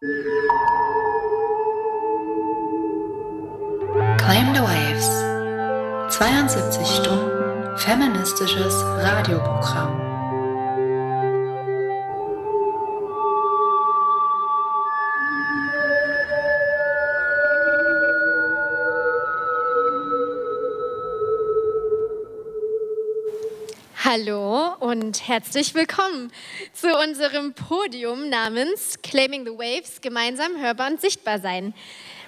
Claim the Waves. 72 Stunden feministisches Radioprogramm. Hallo und herzlich willkommen zu unserem Podium namens Claiming the Waves, gemeinsam hörbar und sichtbar sein.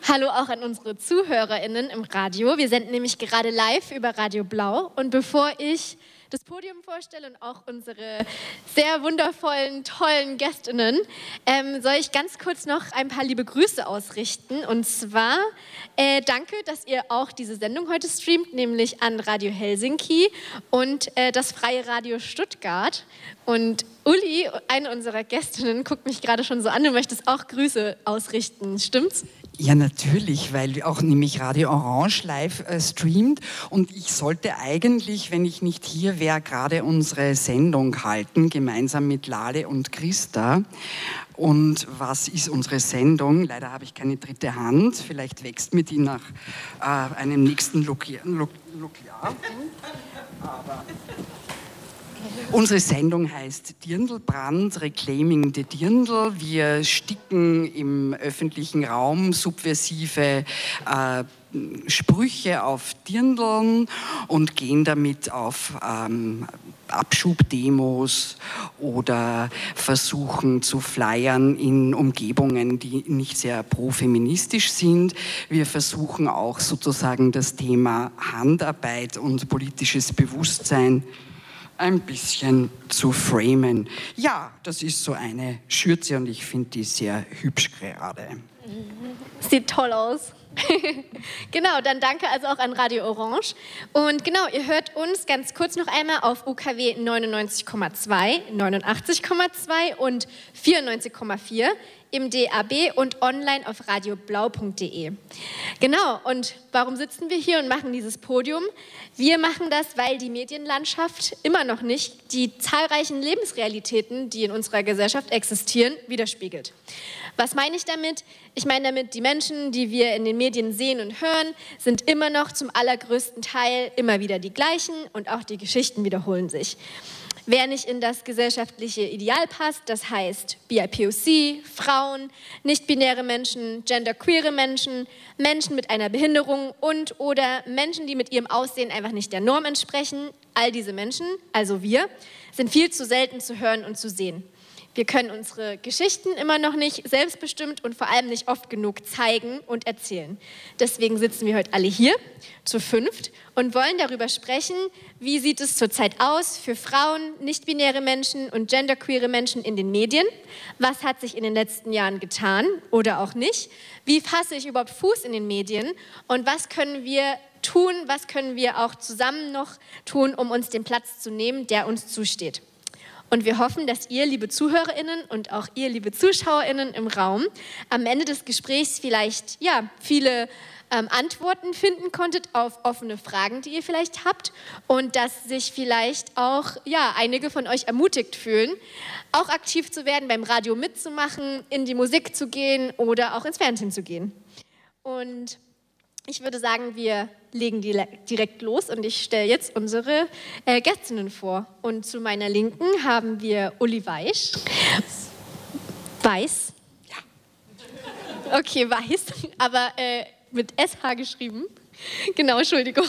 Hallo auch an unsere ZuhörerInnen im Radio. Wir senden nämlich gerade live über Radio Blau. Und bevor ich das Podium vorstelle und auch unsere sehr wundervollen, tollen Gästinnen, ähm, soll ich ganz kurz noch ein paar liebe Grüße ausrichten. Und zwar äh, danke, dass ihr auch diese Sendung heute streamt, nämlich an Radio Helsinki und äh, das Freie Radio Stuttgart. Und Uli, eine unserer Gästinnen, guckt mich gerade schon so an, du möchtest auch Grüße ausrichten, stimmt's? Ja, natürlich, weil auch nämlich Radio Orange live äh, streamt und ich sollte eigentlich, wenn ich nicht hier wäre, gerade unsere Sendung halten, gemeinsam mit Lale und Christa. Und was ist unsere Sendung? Leider habe ich keine dritte Hand, vielleicht wächst mir die nach äh, einem nächsten Lookjahr. Aber Unsere Sendung heißt Dirndlbrand, Reclaiming the Dirndl. Wir sticken im öffentlichen Raum subversive äh, Sprüche auf Dirndln und gehen damit auf ähm, Abschubdemos oder versuchen zu flyern in Umgebungen, die nicht sehr profeministisch sind. Wir versuchen auch sozusagen das Thema Handarbeit und politisches Bewusstsein ein bisschen zu framen. Ja, das ist so eine Schürze und ich finde die sehr hübsch gerade. Sieht toll aus. genau, dann danke also auch an Radio Orange. Und genau, ihr hört uns ganz kurz noch einmal auf UKW 99,2, 89,2 und 94,4 im DAB und online auf radioblau.de. Genau, und warum sitzen wir hier und machen dieses Podium? Wir machen das, weil die Medienlandschaft immer noch nicht die zahlreichen Lebensrealitäten, die in unserer Gesellschaft existieren, widerspiegelt. Was meine ich damit? Ich meine damit, die Menschen, die wir in den Medien sehen und hören, sind immer noch zum allergrößten Teil immer wieder die gleichen und auch die Geschichten wiederholen sich. Wer nicht in das gesellschaftliche Ideal passt, das heißt BIPOC, Frauen, nicht-binäre Menschen, genderqueere Menschen, Menschen mit einer Behinderung und oder Menschen, die mit ihrem Aussehen einfach nicht der Norm entsprechen, all diese Menschen, also wir, sind viel zu selten zu hören und zu sehen. Wir können unsere Geschichten immer noch nicht selbstbestimmt und vor allem nicht oft genug zeigen und erzählen. Deswegen sitzen wir heute alle hier zu fünft und wollen darüber sprechen, wie sieht es zurzeit aus für Frauen, nicht-binäre Menschen und genderqueere Menschen in den Medien? Was hat sich in den letzten Jahren getan oder auch nicht? Wie fasse ich überhaupt Fuß in den Medien? Und was können wir tun, was können wir auch zusammen noch tun, um uns den Platz zu nehmen, der uns zusteht? Und wir hoffen, dass ihr, liebe ZuhörerInnen und auch ihr, liebe ZuschauerInnen im Raum, am Ende des Gesprächs vielleicht ja, viele ähm, Antworten finden konntet auf offene Fragen, die ihr vielleicht habt und dass sich vielleicht auch ja, einige von euch ermutigt fühlen, auch aktiv zu werden, beim Radio mitzumachen, in die Musik zu gehen oder auch ins Fernsehen zu gehen. Und ich würde sagen, wir legen direkt los und ich stelle jetzt unsere äh, Gästinnen vor. Und zu meiner Linken haben wir Uli Weisch. Weiß. Ja. Okay, weiß, aber äh, mit SH geschrieben. Genau, Entschuldigung.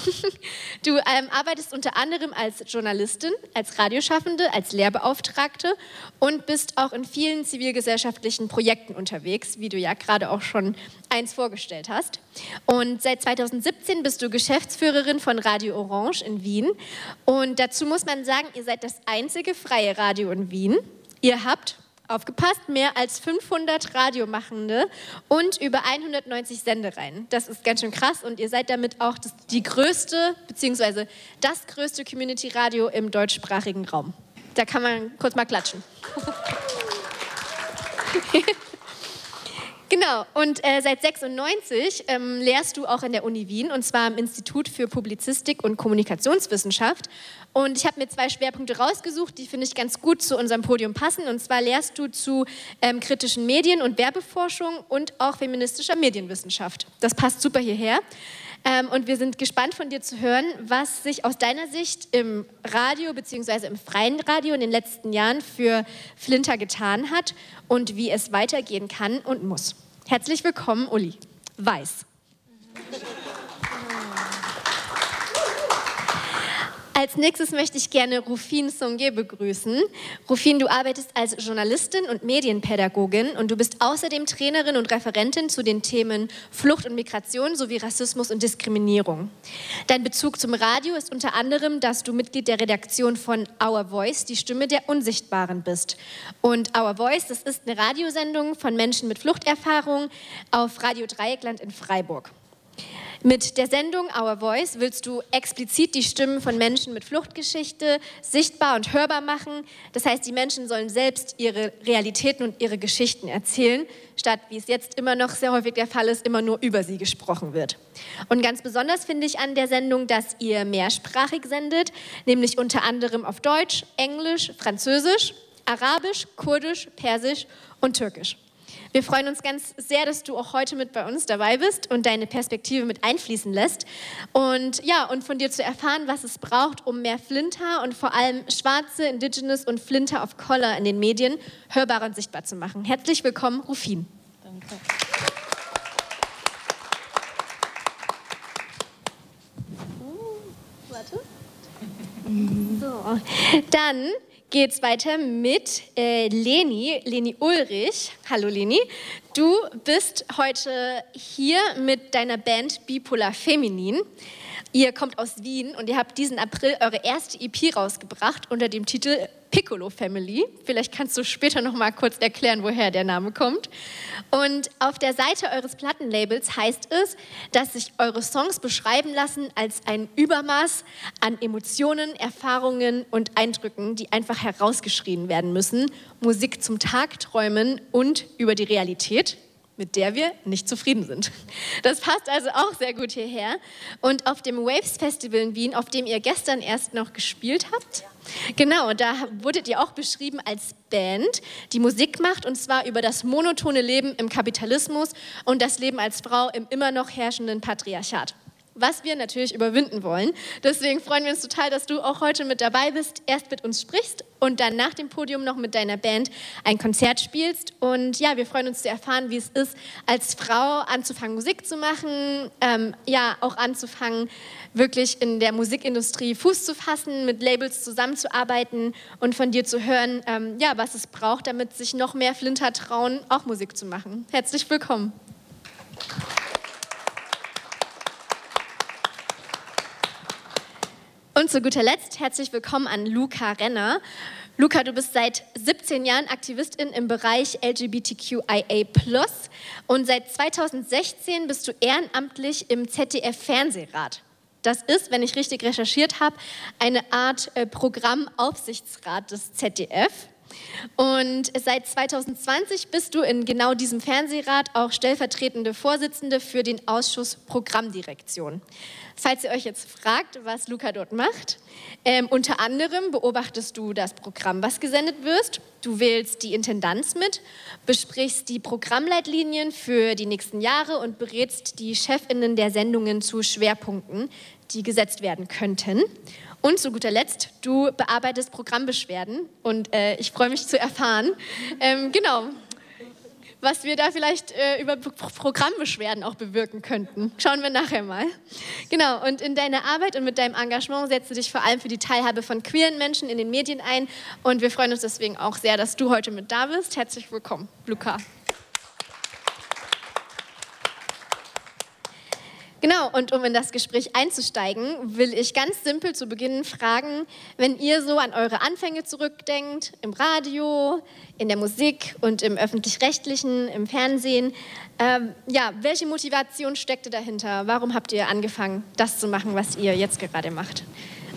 Du ähm, arbeitest unter anderem als Journalistin, als Radioschaffende, als Lehrbeauftragte und bist auch in vielen zivilgesellschaftlichen Projekten unterwegs, wie du ja gerade auch schon eins vorgestellt hast. Und seit 2017 bist du Geschäftsführerin von Radio Orange in Wien. Und dazu muss man sagen, ihr seid das einzige freie Radio in Wien. Ihr habt aufgepasst, mehr als 500 Radiomachende und über 190 Sendereien. Das ist ganz schön krass und ihr seid damit auch das, die größte, beziehungsweise das größte Community-Radio im deutschsprachigen Raum. Da kann man kurz mal klatschen. Genau, und äh, seit 96 ähm, lehrst du auch in der Uni Wien und zwar im Institut für Publizistik und Kommunikationswissenschaft. Und ich habe mir zwei Schwerpunkte rausgesucht, die finde ich ganz gut zu unserem Podium passen. Und zwar lehrst du zu ähm, kritischen Medien und Werbeforschung und auch feministischer Medienwissenschaft. Das passt super hierher. Ähm, und wir sind gespannt von dir zu hören, was sich aus deiner Sicht im Radio bzw. im freien Radio in den letzten Jahren für Flinter getan hat und wie es weitergehen kann und muss. Herzlich willkommen, Uli. Weiß. Als nächstes möchte ich gerne Rufin Songe begrüßen. Rufin, du arbeitest als Journalistin und Medienpädagogin und du bist außerdem Trainerin und Referentin zu den Themen Flucht und Migration sowie Rassismus und Diskriminierung. Dein Bezug zum Radio ist unter anderem, dass du Mitglied der Redaktion von Our Voice, die Stimme der Unsichtbaren bist. Und Our Voice, das ist eine Radiosendung von Menschen mit Fluchterfahrung auf Radio Dreieckland in Freiburg. Mit der Sendung Our Voice willst du explizit die Stimmen von Menschen mit Fluchtgeschichte sichtbar und hörbar machen. Das heißt, die Menschen sollen selbst ihre Realitäten und ihre Geschichten erzählen, statt wie es jetzt immer noch sehr häufig der Fall ist, immer nur über sie gesprochen wird. Und ganz besonders finde ich an der Sendung, dass ihr mehrsprachig sendet, nämlich unter anderem auf Deutsch, Englisch, Französisch, Arabisch, Kurdisch, Persisch und Türkisch. Wir freuen uns ganz sehr, dass du auch heute mit bei uns dabei bist und deine Perspektive mit einfließen lässt. Und ja, und von dir zu erfahren, was es braucht, um mehr Flinter und vor allem schwarze, Indigenous und Flinter of Color in den Medien hörbar und sichtbar zu machen. Herzlich willkommen, Rufin. Danke. So, dann geht es weiter mit äh, Leni, Leni Ulrich. Hallo Leni. Du bist heute hier mit deiner Band Bipolar Feminin. Ihr kommt aus Wien und ihr habt diesen April eure erste EP rausgebracht unter dem Titel Piccolo Family. Vielleicht kannst du später noch mal kurz erklären, woher der Name kommt. Und auf der Seite eures Plattenlabels heißt es, dass sich eure Songs beschreiben lassen als ein Übermaß an Emotionen, Erfahrungen und Eindrücken, die einfach herausgeschrien werden müssen. Musik zum Tagträumen und über die Realität, mit der wir nicht zufrieden sind. Das passt also auch sehr gut hierher. Und auf dem Waves Festival in Wien, auf dem ihr gestern erst noch gespielt habt, genau, da wurdet ihr auch beschrieben als Band, die Musik macht und zwar über das monotone Leben im Kapitalismus und das Leben als Frau im immer noch herrschenden Patriarchat was wir natürlich überwinden wollen. Deswegen freuen wir uns total, dass du auch heute mit dabei bist, erst mit uns sprichst und dann nach dem Podium noch mit deiner Band ein Konzert spielst. Und ja, wir freuen uns zu erfahren, wie es ist, als Frau anzufangen, Musik zu machen, ähm, ja, auch anzufangen, wirklich in der Musikindustrie Fuß zu fassen, mit Labels zusammenzuarbeiten und von dir zu hören, ähm, ja, was es braucht, damit sich noch mehr Flinter trauen, auch Musik zu machen. Herzlich willkommen. Und zu guter Letzt herzlich willkommen an Luca Renner. Luca, du bist seit 17 Jahren Aktivistin im Bereich LGBTQIA+. Und seit 2016 bist du ehrenamtlich im ZDF-Fernsehrat. Das ist, wenn ich richtig recherchiert habe, eine Art äh, Programmaufsichtsrat des ZDF. Und seit 2020 bist du in genau diesem Fernsehrat auch stellvertretende Vorsitzende für den Ausschuss Programmdirektion. Falls ihr euch jetzt fragt, was Luca dort macht, ähm, unter anderem beobachtest du das Programm, was gesendet wird. Du wählst die Intendanz mit, besprichst die Programmleitlinien für die nächsten Jahre und berätst die Chefinnen der Sendungen zu Schwerpunkten, die gesetzt werden könnten. Und zu guter Letzt, du bearbeitest Programmbeschwerden und äh, ich freue mich zu erfahren, ähm, genau, was wir da vielleicht äh, über Programmbeschwerden auch bewirken könnten. Schauen wir nachher mal. Genau, und in deiner Arbeit und mit deinem Engagement setzt du dich vor allem für die Teilhabe von queeren Menschen in den Medien ein und wir freuen uns deswegen auch sehr, dass du heute mit da bist. Herzlich willkommen, Luca. Genau, und um in das Gespräch einzusteigen, will ich ganz simpel zu Beginn fragen, wenn ihr so an eure Anfänge zurückdenkt, im Radio, in der Musik und im öffentlich-rechtlichen, im Fernsehen, ähm, ja, welche Motivation steckte dahinter? Warum habt ihr angefangen, das zu machen, was ihr jetzt gerade macht?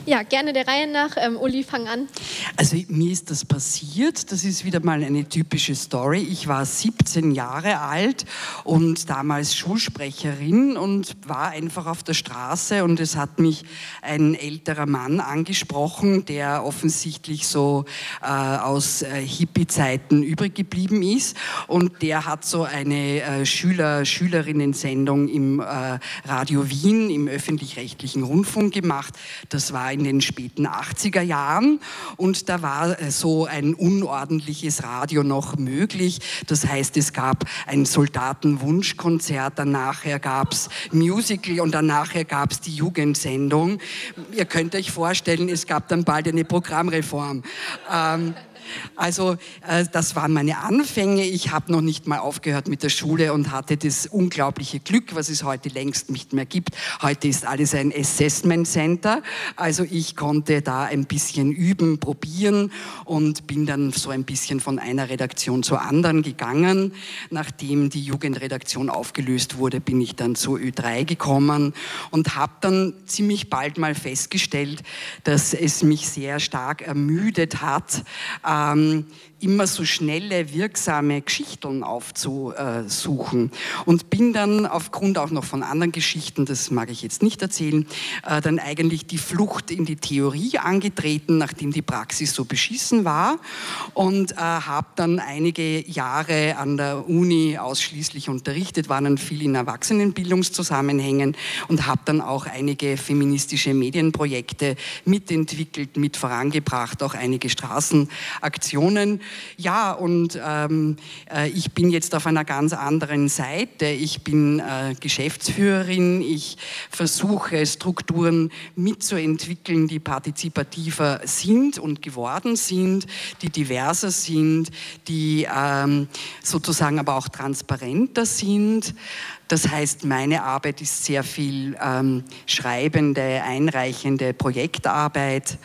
Ja, gerne der Reihe nach. Ähm, Uli, fang an. Also mir ist das passiert. Das ist wieder mal eine typische Story. Ich war 17 Jahre alt und damals Schulsprecherin und war einfach auf der Straße und es hat mich ein älterer Mann angesprochen, der offensichtlich so äh, aus äh, Hippie-Zeiten übrig geblieben ist und der hat so eine äh, Schüler-Schülerinnen-Sendung im äh, Radio Wien im öffentlich-rechtlichen Rundfunk gemacht. Das war in den späten 80er Jahren und da war äh, so ein unordentliches Radio noch möglich. Das heißt, es gab ein Soldatenwunschkonzert, danach gab es Musical und danach gab es die Jugendsendung. Ihr könnt euch vorstellen, es gab dann bald eine Programmreform. Ähm, also äh, das waren meine Anfänge. Ich habe noch nicht mal aufgehört mit der Schule und hatte das unglaubliche Glück, was es heute längst nicht mehr gibt. Heute ist alles ein Assessment Center. Also ich konnte da ein bisschen üben, probieren und bin dann so ein bisschen von einer Redaktion zur anderen gegangen. Nachdem die Jugendredaktion aufgelöst wurde, bin ich dann zur Ö3 gekommen und habe dann ziemlich bald mal festgestellt, dass es mich sehr stark ermüdet hat, ähm, immer so schnelle, wirksame Geschichten aufzusuchen. Und bin dann aufgrund auch noch von anderen Geschichten, das mag ich jetzt nicht erzählen, äh, dann eigentlich die Flucht in die Theorie angetreten, nachdem die Praxis so beschissen war. Und äh, habe dann einige Jahre an der Uni ausschließlich unterrichtet, war dann viel in Erwachsenenbildungszusammenhängen und habe dann auch einige feministische Medienprojekte mitentwickelt, mit vorangebracht, auch einige Straßenaktionen. Ja, und ähm, äh, ich bin jetzt auf einer ganz anderen Seite. Ich bin äh, Geschäftsführerin. Ich versuche Strukturen mitzuentwickeln, die partizipativer sind und geworden sind, die diverser sind, die ähm, sozusagen aber auch transparenter sind. Das heißt, meine Arbeit ist sehr viel ähm, schreibende, einreichende Projektarbeit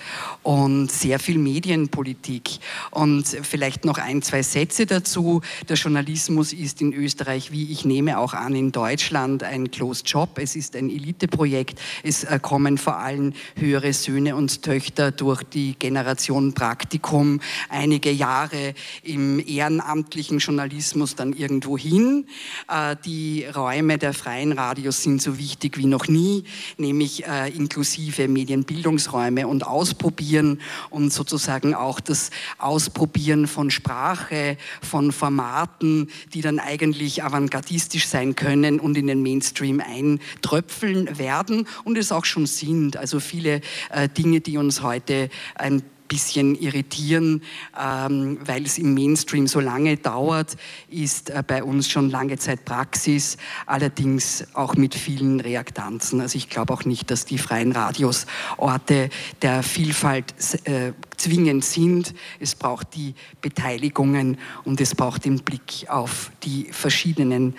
und sehr viel Medienpolitik. Und vielleicht noch ein, zwei Sätze dazu. Der Journalismus ist in Österreich, wie ich nehme auch an, in Deutschland ein Closed Job. Es ist ein Eliteprojekt. Es äh, kommen vor allem höhere Söhne und Töchter durch die Generation Praktikum einige Jahre im ehrenamtlichen Journalismus dann irgendwo hin. Äh, die Räume der freien Radios sind so wichtig wie noch nie, nämlich äh, inklusive Medienbildungsräume und Ausprobieren und sozusagen auch das Ausprobieren von Sprache, von Formaten, die dann eigentlich avantgardistisch sein können und in den Mainstream eintröpfeln werden und es auch schon sind. Also viele äh, Dinge, die uns heute ein bisschen irritieren, ähm, weil es im Mainstream so lange dauert, ist äh, bei uns schon lange Zeit Praxis, allerdings auch mit vielen Reaktanzen. Also ich glaube auch nicht, dass die freien Radios Orte der Vielfalt äh, zwingend sind. Es braucht die Beteiligungen und es braucht den Blick auf die verschiedenen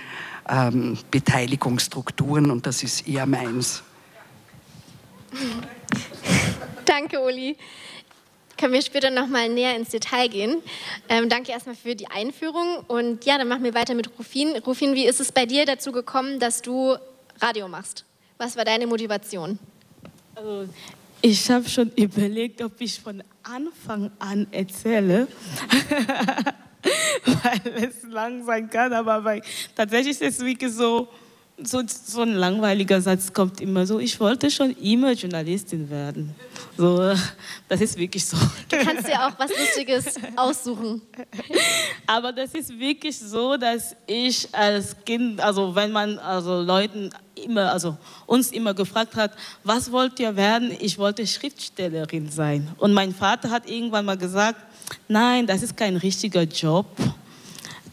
ähm, Beteiligungsstrukturen und das ist eher meins. Danke, Uli können wir später nochmal näher ins Detail gehen. Ähm, danke erstmal für die Einführung. Und ja, dann machen wir weiter mit Rufin. Rufin, wie ist es bei dir dazu gekommen, dass du Radio machst? Was war deine Motivation? Also, ich habe schon überlegt, ob ich von Anfang an erzähle. weil es lang sein kann, aber weil, tatsächlich ist es wirklich so, so, so ein langweiliger Satz kommt immer so, ich wollte schon immer Journalistin werden. So, das ist wirklich so. Du kannst dir auch was Lustiges aussuchen. Aber das ist wirklich so, dass ich als Kind, also wenn man also Leuten immer, also uns immer gefragt hat, was wollt ihr werden? Ich wollte Schriftstellerin sein. Und mein Vater hat irgendwann mal gesagt, nein, das ist kein richtiger Job.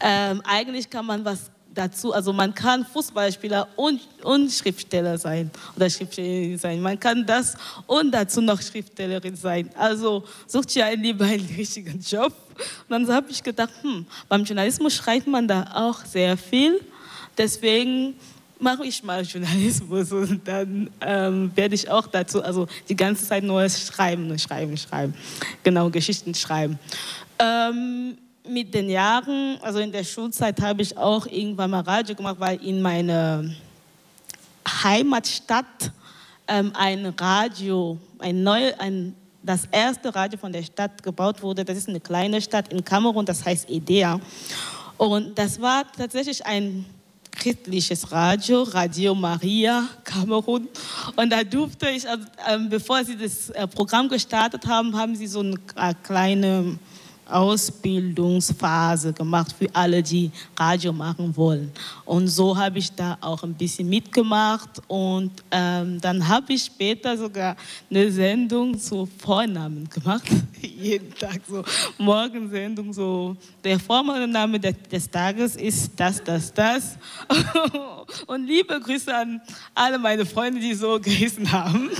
Ähm, eigentlich kann man was dazu, also man kann Fußballspieler und, und Schriftsteller sein oder Schriftstellerin sein. Man kann das und dazu noch Schriftstellerin sein. Also sucht ihr lieber einen richtigen Job. Und dann habe ich gedacht, hm, beim Journalismus schreibt man da auch sehr viel. Deswegen mache ich mal Journalismus und dann ähm, werde ich auch dazu, also die ganze Zeit nur schreiben, schreiben, schreiben. Genau, Geschichten schreiben. Ähm, mit den Jahren, also in der Schulzeit, habe ich auch irgendwann mal Radio gemacht, weil in meiner Heimatstadt ähm, ein Radio, ein neu, ein, das erste Radio von der Stadt gebaut wurde. Das ist eine kleine Stadt in Kamerun, das heißt Edea. Und das war tatsächlich ein christliches Radio, Radio Maria Kamerun. Und da durfte ich, also, äh, bevor sie das äh, Programm gestartet haben, haben sie so eine äh, kleine Ausbildungsphase gemacht für alle, die Radio machen wollen. Und so habe ich da auch ein bisschen mitgemacht. Und ähm, dann habe ich später sogar eine Sendung zu Vornamen gemacht. Jeden Tag so Morgensendung, so der Vorname des Tages ist das, das, das. Und liebe Grüße an alle meine Freunde, die so geheißen haben.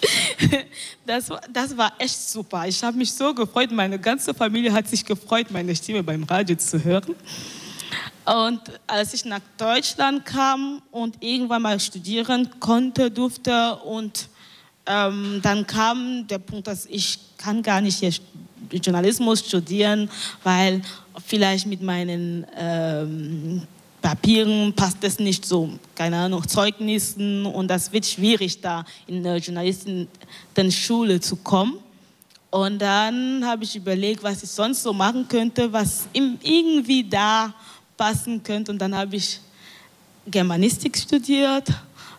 Das, das war echt super. Ich habe mich so gefreut. Meine ganze Familie hat sich gefreut, meine Stimme beim Radio zu hören. Und als ich nach Deutschland kam und irgendwann mal studieren konnte, durfte und ähm, dann kam der Punkt, dass ich kann gar nicht hier Journalismus studieren, weil vielleicht mit meinen ähm, Papieren passt es nicht so, keine Ahnung, Zeugnissen und das wird schwierig, da in der Journalistenschule zu kommen. Und dann habe ich überlegt, was ich sonst so machen könnte, was irgendwie da passen könnte. Und dann habe ich Germanistik studiert,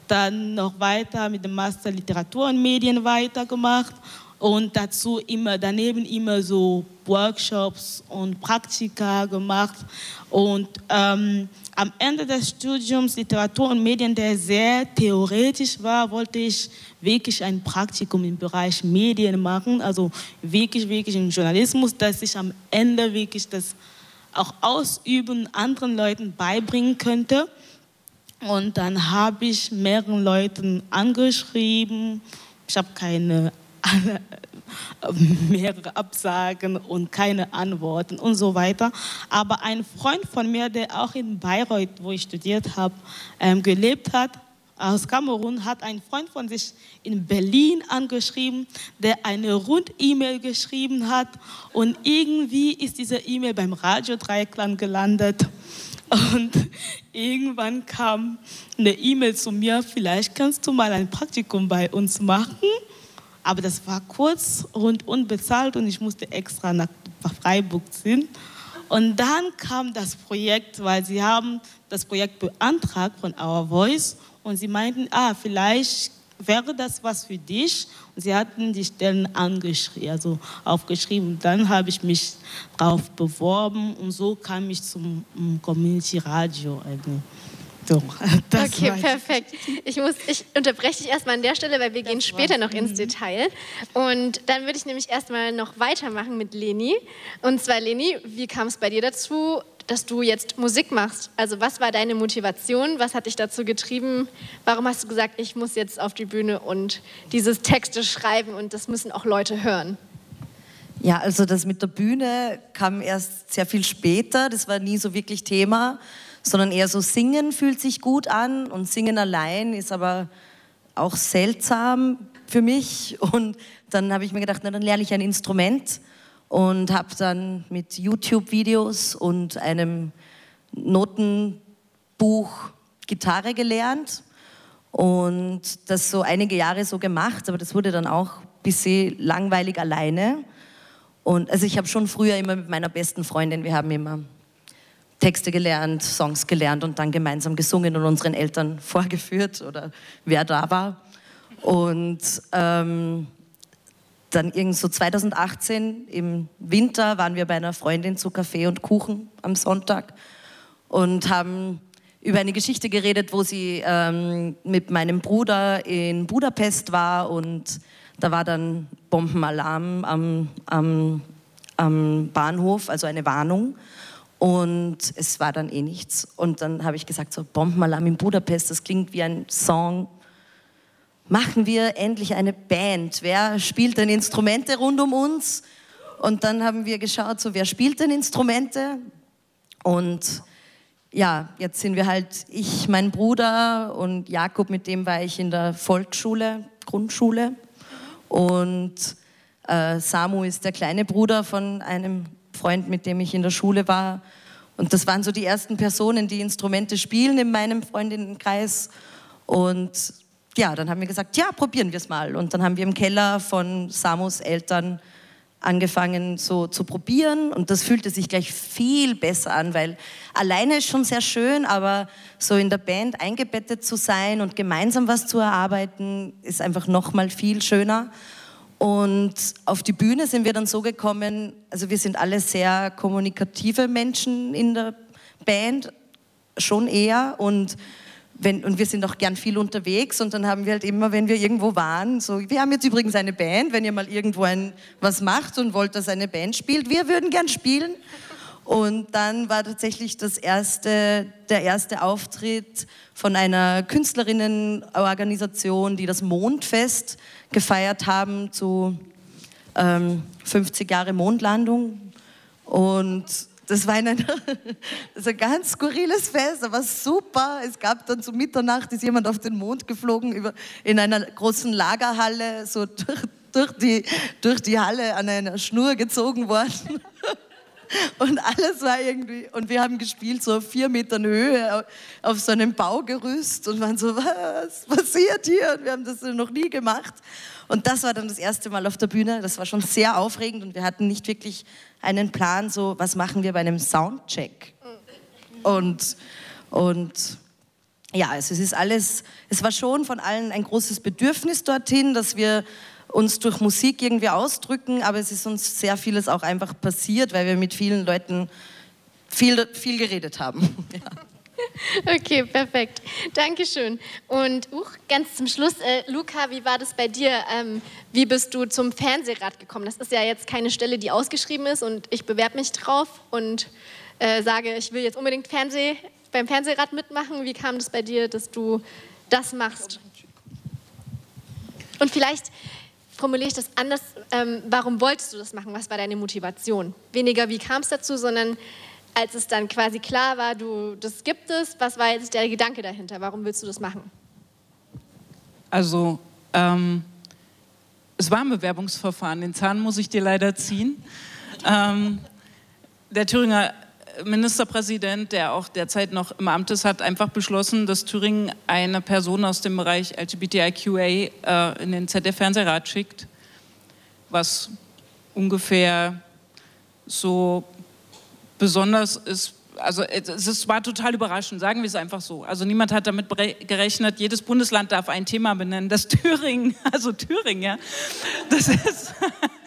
dann noch weiter mit dem Master Literatur und Medien weitergemacht und dazu immer daneben immer so Workshops und Praktika gemacht und ähm, am Ende des Studiums Literatur und Medien, der sehr theoretisch war, wollte ich wirklich ein Praktikum im Bereich Medien machen, also wirklich, wirklich im Journalismus, dass ich am Ende wirklich das auch ausüben, anderen Leuten beibringen könnte. Und dann habe ich mehreren Leuten angeschrieben. Ich habe keine mehrere Absagen und keine Antworten und so weiter. Aber ein Freund von mir, der auch in Bayreuth, wo ich studiert habe, ähm, gelebt hat, aus Kamerun, hat ein Freund von sich in Berlin angeschrieben, der eine Rund-E-Mail geschrieben hat und irgendwie ist diese E-Mail beim Radio Dreiklang gelandet. Und irgendwann kam eine E-Mail zu mir, vielleicht kannst du mal ein Praktikum bei uns machen. Aber das war kurz und unbezahlt und ich musste extra nach Freiburg ziehen. Und dann kam das Projekt, weil sie haben das Projekt beantragt von Our Voice und sie meinten, ah, vielleicht wäre das was für dich. Und sie hatten die Stellen angeschrieben, also aufgeschrieben. Dann habe ich mich darauf beworben und so kam ich zum Community Radio. Also. So, okay, perfekt. Ich, muss, ich unterbreche dich erstmal an der Stelle, weil wir das gehen später noch ins mhm. Detail. Und dann würde ich nämlich erstmal noch weitermachen mit Leni. Und zwar, Leni, wie kam es bei dir dazu, dass du jetzt Musik machst? Also was war deine Motivation? Was hat dich dazu getrieben? Warum hast du gesagt, ich muss jetzt auf die Bühne und dieses Texte schreiben und das müssen auch Leute hören? Ja, also das mit der Bühne kam erst sehr viel später. Das war nie so wirklich Thema sondern eher so singen fühlt sich gut an und singen allein ist aber auch seltsam für mich. Und dann habe ich mir gedacht, na, dann lerne ich ein Instrument und habe dann mit YouTube-Videos und einem Notenbuch Gitarre gelernt und das so einige Jahre so gemacht, aber das wurde dann auch ein bisschen langweilig alleine. Und also ich habe schon früher immer mit meiner besten Freundin, wir haben immer Texte gelernt, Songs gelernt und dann gemeinsam gesungen und unseren Eltern vorgeführt oder wer da war. Und ähm, dann irgend so 2018 im Winter waren wir bei einer Freundin zu Kaffee und Kuchen am Sonntag und haben über eine Geschichte geredet, wo sie ähm, mit meinem Bruder in Budapest war und da war dann Bombenalarm am, am, am Bahnhof, also eine Warnung. Und es war dann eh nichts. Und dann habe ich gesagt, so Bombenalarm in Budapest, das klingt wie ein Song. Machen wir endlich eine Band. Wer spielt denn Instrumente rund um uns? Und dann haben wir geschaut, so wer spielt denn Instrumente? Und ja, jetzt sind wir halt ich, mein Bruder und Jakob, mit dem war ich in der Volksschule, Grundschule. Und äh, Samu ist der kleine Bruder von einem Freund, mit dem ich in der Schule war. Und das waren so die ersten Personen, die Instrumente spielen in meinem Freundinnenkreis. Und ja, dann haben wir gesagt, ja, probieren wir es mal. Und dann haben wir im Keller von Samus Eltern angefangen so zu probieren und das fühlte sich gleich viel besser an, weil alleine ist schon sehr schön, aber so in der Band eingebettet zu sein und gemeinsam was zu erarbeiten, ist einfach noch mal viel schöner. Und auf die Bühne sind wir dann so gekommen, also wir sind alle sehr kommunikative Menschen in der Band, schon eher und wenn, und wir sind auch gern viel unterwegs und dann haben wir halt immer, wenn wir irgendwo waren, so, wir haben jetzt übrigens eine Band, wenn ihr mal irgendwo ein, was macht und wollt, dass eine Band spielt, wir würden gern spielen. Und dann war tatsächlich das erste, der erste Auftritt von einer Künstlerinnenorganisation, die das Mondfest gefeiert haben zu ähm, 50 Jahre Mondlandung. Und das war ein, das ein ganz skurriles Fest, aber super. Es gab dann zu Mitternacht, ist jemand auf den Mond geflogen, über, in einer großen Lagerhalle, so durch, durch, die, durch die Halle an einer Schnur gezogen worden. Und alles war irgendwie, und wir haben gespielt so auf vier Metern Höhe auf so einem Baugerüst und waren so, was passiert hier? Und wir haben das noch nie gemacht. Und das war dann das erste Mal auf der Bühne. Das war schon sehr aufregend und wir hatten nicht wirklich einen Plan, so, was machen wir bei einem Soundcheck? Und, und ja, also es ist alles, es war schon von allen ein großes Bedürfnis dorthin, dass wir uns durch Musik irgendwie ausdrücken, aber es ist uns sehr vieles auch einfach passiert, weil wir mit vielen Leuten viel, viel geredet haben. Ja. Okay, perfekt. Dankeschön. Und uh, ganz zum Schluss, äh, Luca, wie war das bei dir? Ähm, wie bist du zum Fernsehrat gekommen? Das ist ja jetzt keine Stelle, die ausgeschrieben ist und ich bewerbe mich drauf und äh, sage, ich will jetzt unbedingt Fernseh, beim Fernsehrat mitmachen. Wie kam das bei dir, dass du das machst? Und vielleicht formuliere ich das anders. Ähm, warum wolltest du das machen? Was war deine Motivation? Weniger, wie kam es dazu, sondern als es dann quasi klar war, du, das gibt es, was war jetzt der Gedanke dahinter? Warum willst du das machen? Also, ähm, es war ein Bewerbungsverfahren. Den Zahn muss ich dir leider ziehen. Ähm, der Thüringer Ministerpräsident, der auch derzeit noch im Amt ist, hat einfach beschlossen, dass Thüringen eine Person aus dem Bereich LGBTIQA äh, in den ZDF-Fernsehrat schickt, was ungefähr so besonders ist. Also es war total überraschend, sagen wir es einfach so. Also niemand hat damit gerechnet, jedes Bundesland darf ein Thema benennen. Das Thüringen, also Thüringen, ja, das ist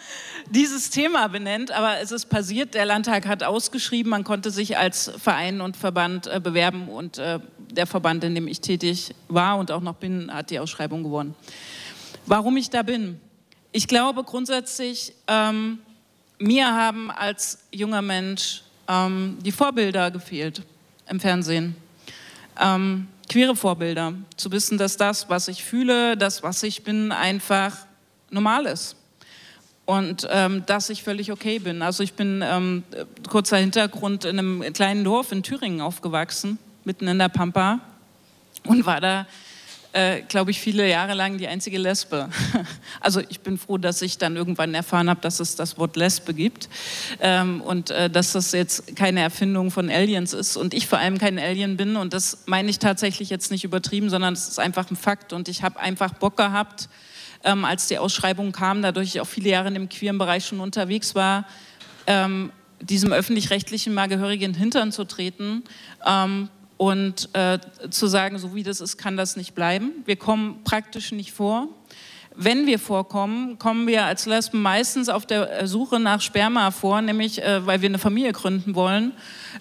dieses Thema benennt, aber es ist passiert. Der Landtag hat ausgeschrieben, man konnte sich als Verein und Verband äh, bewerben und äh, der Verband, in dem ich tätig war und auch noch bin, hat die Ausschreibung gewonnen. Warum ich da bin? Ich glaube grundsätzlich, ähm, mir haben als junger Mensch ähm, die Vorbilder gefehlt im Fernsehen. Ähm, queere Vorbilder. Zu wissen, dass das, was ich fühle, das, was ich bin, einfach normal ist und ähm, dass ich völlig okay bin. Also ich bin, ähm, kurzer Hintergrund, in einem kleinen Dorf in Thüringen aufgewachsen, mitten in der Pampa und war da, äh, glaube ich, viele Jahre lang die einzige Lesbe. Also ich bin froh, dass ich dann irgendwann erfahren habe, dass es das Wort Lesbe gibt ähm, und äh, dass das jetzt keine Erfindung von Aliens ist und ich vor allem kein Alien bin und das meine ich tatsächlich jetzt nicht übertrieben, sondern es ist einfach ein Fakt und ich habe einfach Bock gehabt, ähm, als die Ausschreibung kam, dadurch ich auch viele Jahre in dem queeren Bereich schon unterwegs war, ähm, diesem öffentlich-rechtlichen mal gehörigen Hintern zu treten ähm, und äh, zu sagen, so wie das ist, kann das nicht bleiben. Wir kommen praktisch nicht vor. Wenn wir vorkommen, kommen wir als Lesben meistens auf der Suche nach Sperma vor, nämlich äh, weil wir eine Familie gründen wollen.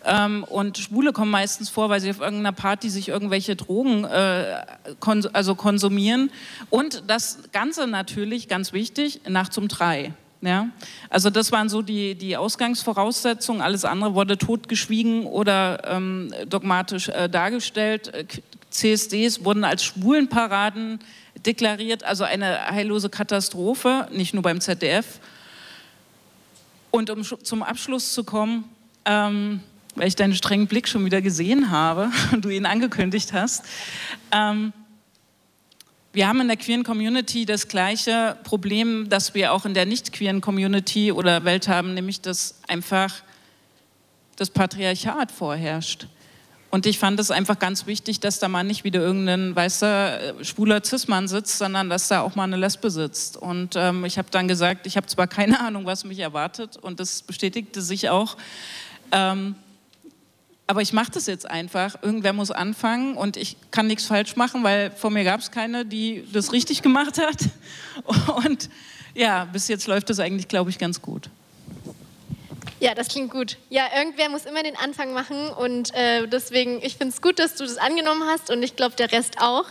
Ähm, und Schwule kommen meistens vor, weil sie auf irgendeiner Party sich irgendwelche Drogen äh, kons also konsumieren. Und das Ganze natürlich, ganz wichtig, nachts um drei. Ja? Also das waren so die, die Ausgangsvoraussetzungen. Alles andere wurde totgeschwiegen oder ähm, dogmatisch äh, dargestellt. CSDs wurden als Schwulenparaden deklariert, also eine heillose Katastrophe, nicht nur beim ZDF. Und um zum Abschluss zu kommen, ähm, weil ich deinen strengen Blick schon wieder gesehen habe und du ihn angekündigt hast, ähm, wir haben in der queeren Community das gleiche Problem, das wir auch in der nicht queeren Community oder Welt haben, nämlich dass einfach das Patriarchat vorherrscht. Und ich fand es einfach ganz wichtig, dass da mal nicht wieder irgendein weißer, äh, schwuler Cis-Mann sitzt, sondern dass da auch mal eine Lesbe sitzt. Und ähm, ich habe dann gesagt, ich habe zwar keine Ahnung, was mich erwartet, und das bestätigte sich auch. Ähm, aber ich mache das jetzt einfach. Irgendwer muss anfangen und ich kann nichts falsch machen, weil vor mir gab es keine, die das richtig gemacht hat. Und ja, bis jetzt läuft das eigentlich, glaube ich, ganz gut. Ja, das klingt gut. Ja, irgendwer muss immer den Anfang machen und äh, deswegen, ich finde es gut, dass du das angenommen hast und ich glaube, der Rest auch.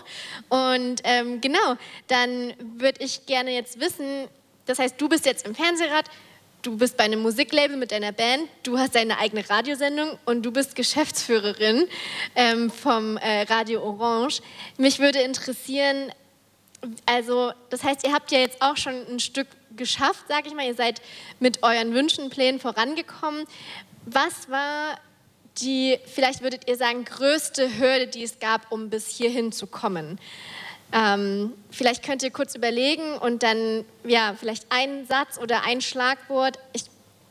Und ähm, genau, dann würde ich gerne jetzt wissen, das heißt, du bist jetzt im Fernsehrat, du bist bei einem Musiklabel mit deiner Band, du hast deine eigene Radiosendung und du bist Geschäftsführerin ähm, vom äh, Radio Orange. Mich würde interessieren, also das heißt, ihr habt ja jetzt auch schon ein Stück geschafft, sage ich mal. Ihr seid mit euren Wünschen, Plänen vorangekommen. Was war die, vielleicht würdet ihr sagen, größte Hürde, die es gab, um bis hierhin zu kommen? Ähm, vielleicht könnt ihr kurz überlegen und dann, ja, vielleicht einen Satz oder ein Schlagwort. Ich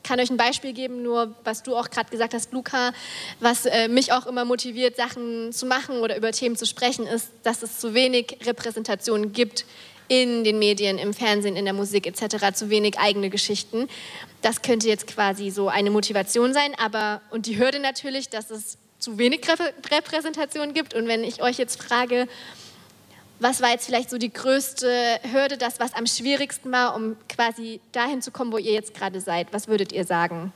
kann euch ein Beispiel geben, nur was du auch gerade gesagt hast, Luca, was äh, mich auch immer motiviert, Sachen zu machen oder über Themen zu sprechen, ist, dass es zu wenig Repräsentation gibt in den Medien, im Fernsehen, in der Musik etc. zu wenig eigene Geschichten. Das könnte jetzt quasi so eine Motivation sein, aber und die Hürde natürlich, dass es zu wenig Repräsentation gibt. Und wenn ich euch jetzt frage, was war jetzt vielleicht so die größte Hürde, das, was am schwierigsten war, um quasi dahin zu kommen, wo ihr jetzt gerade seid? Was würdet ihr sagen?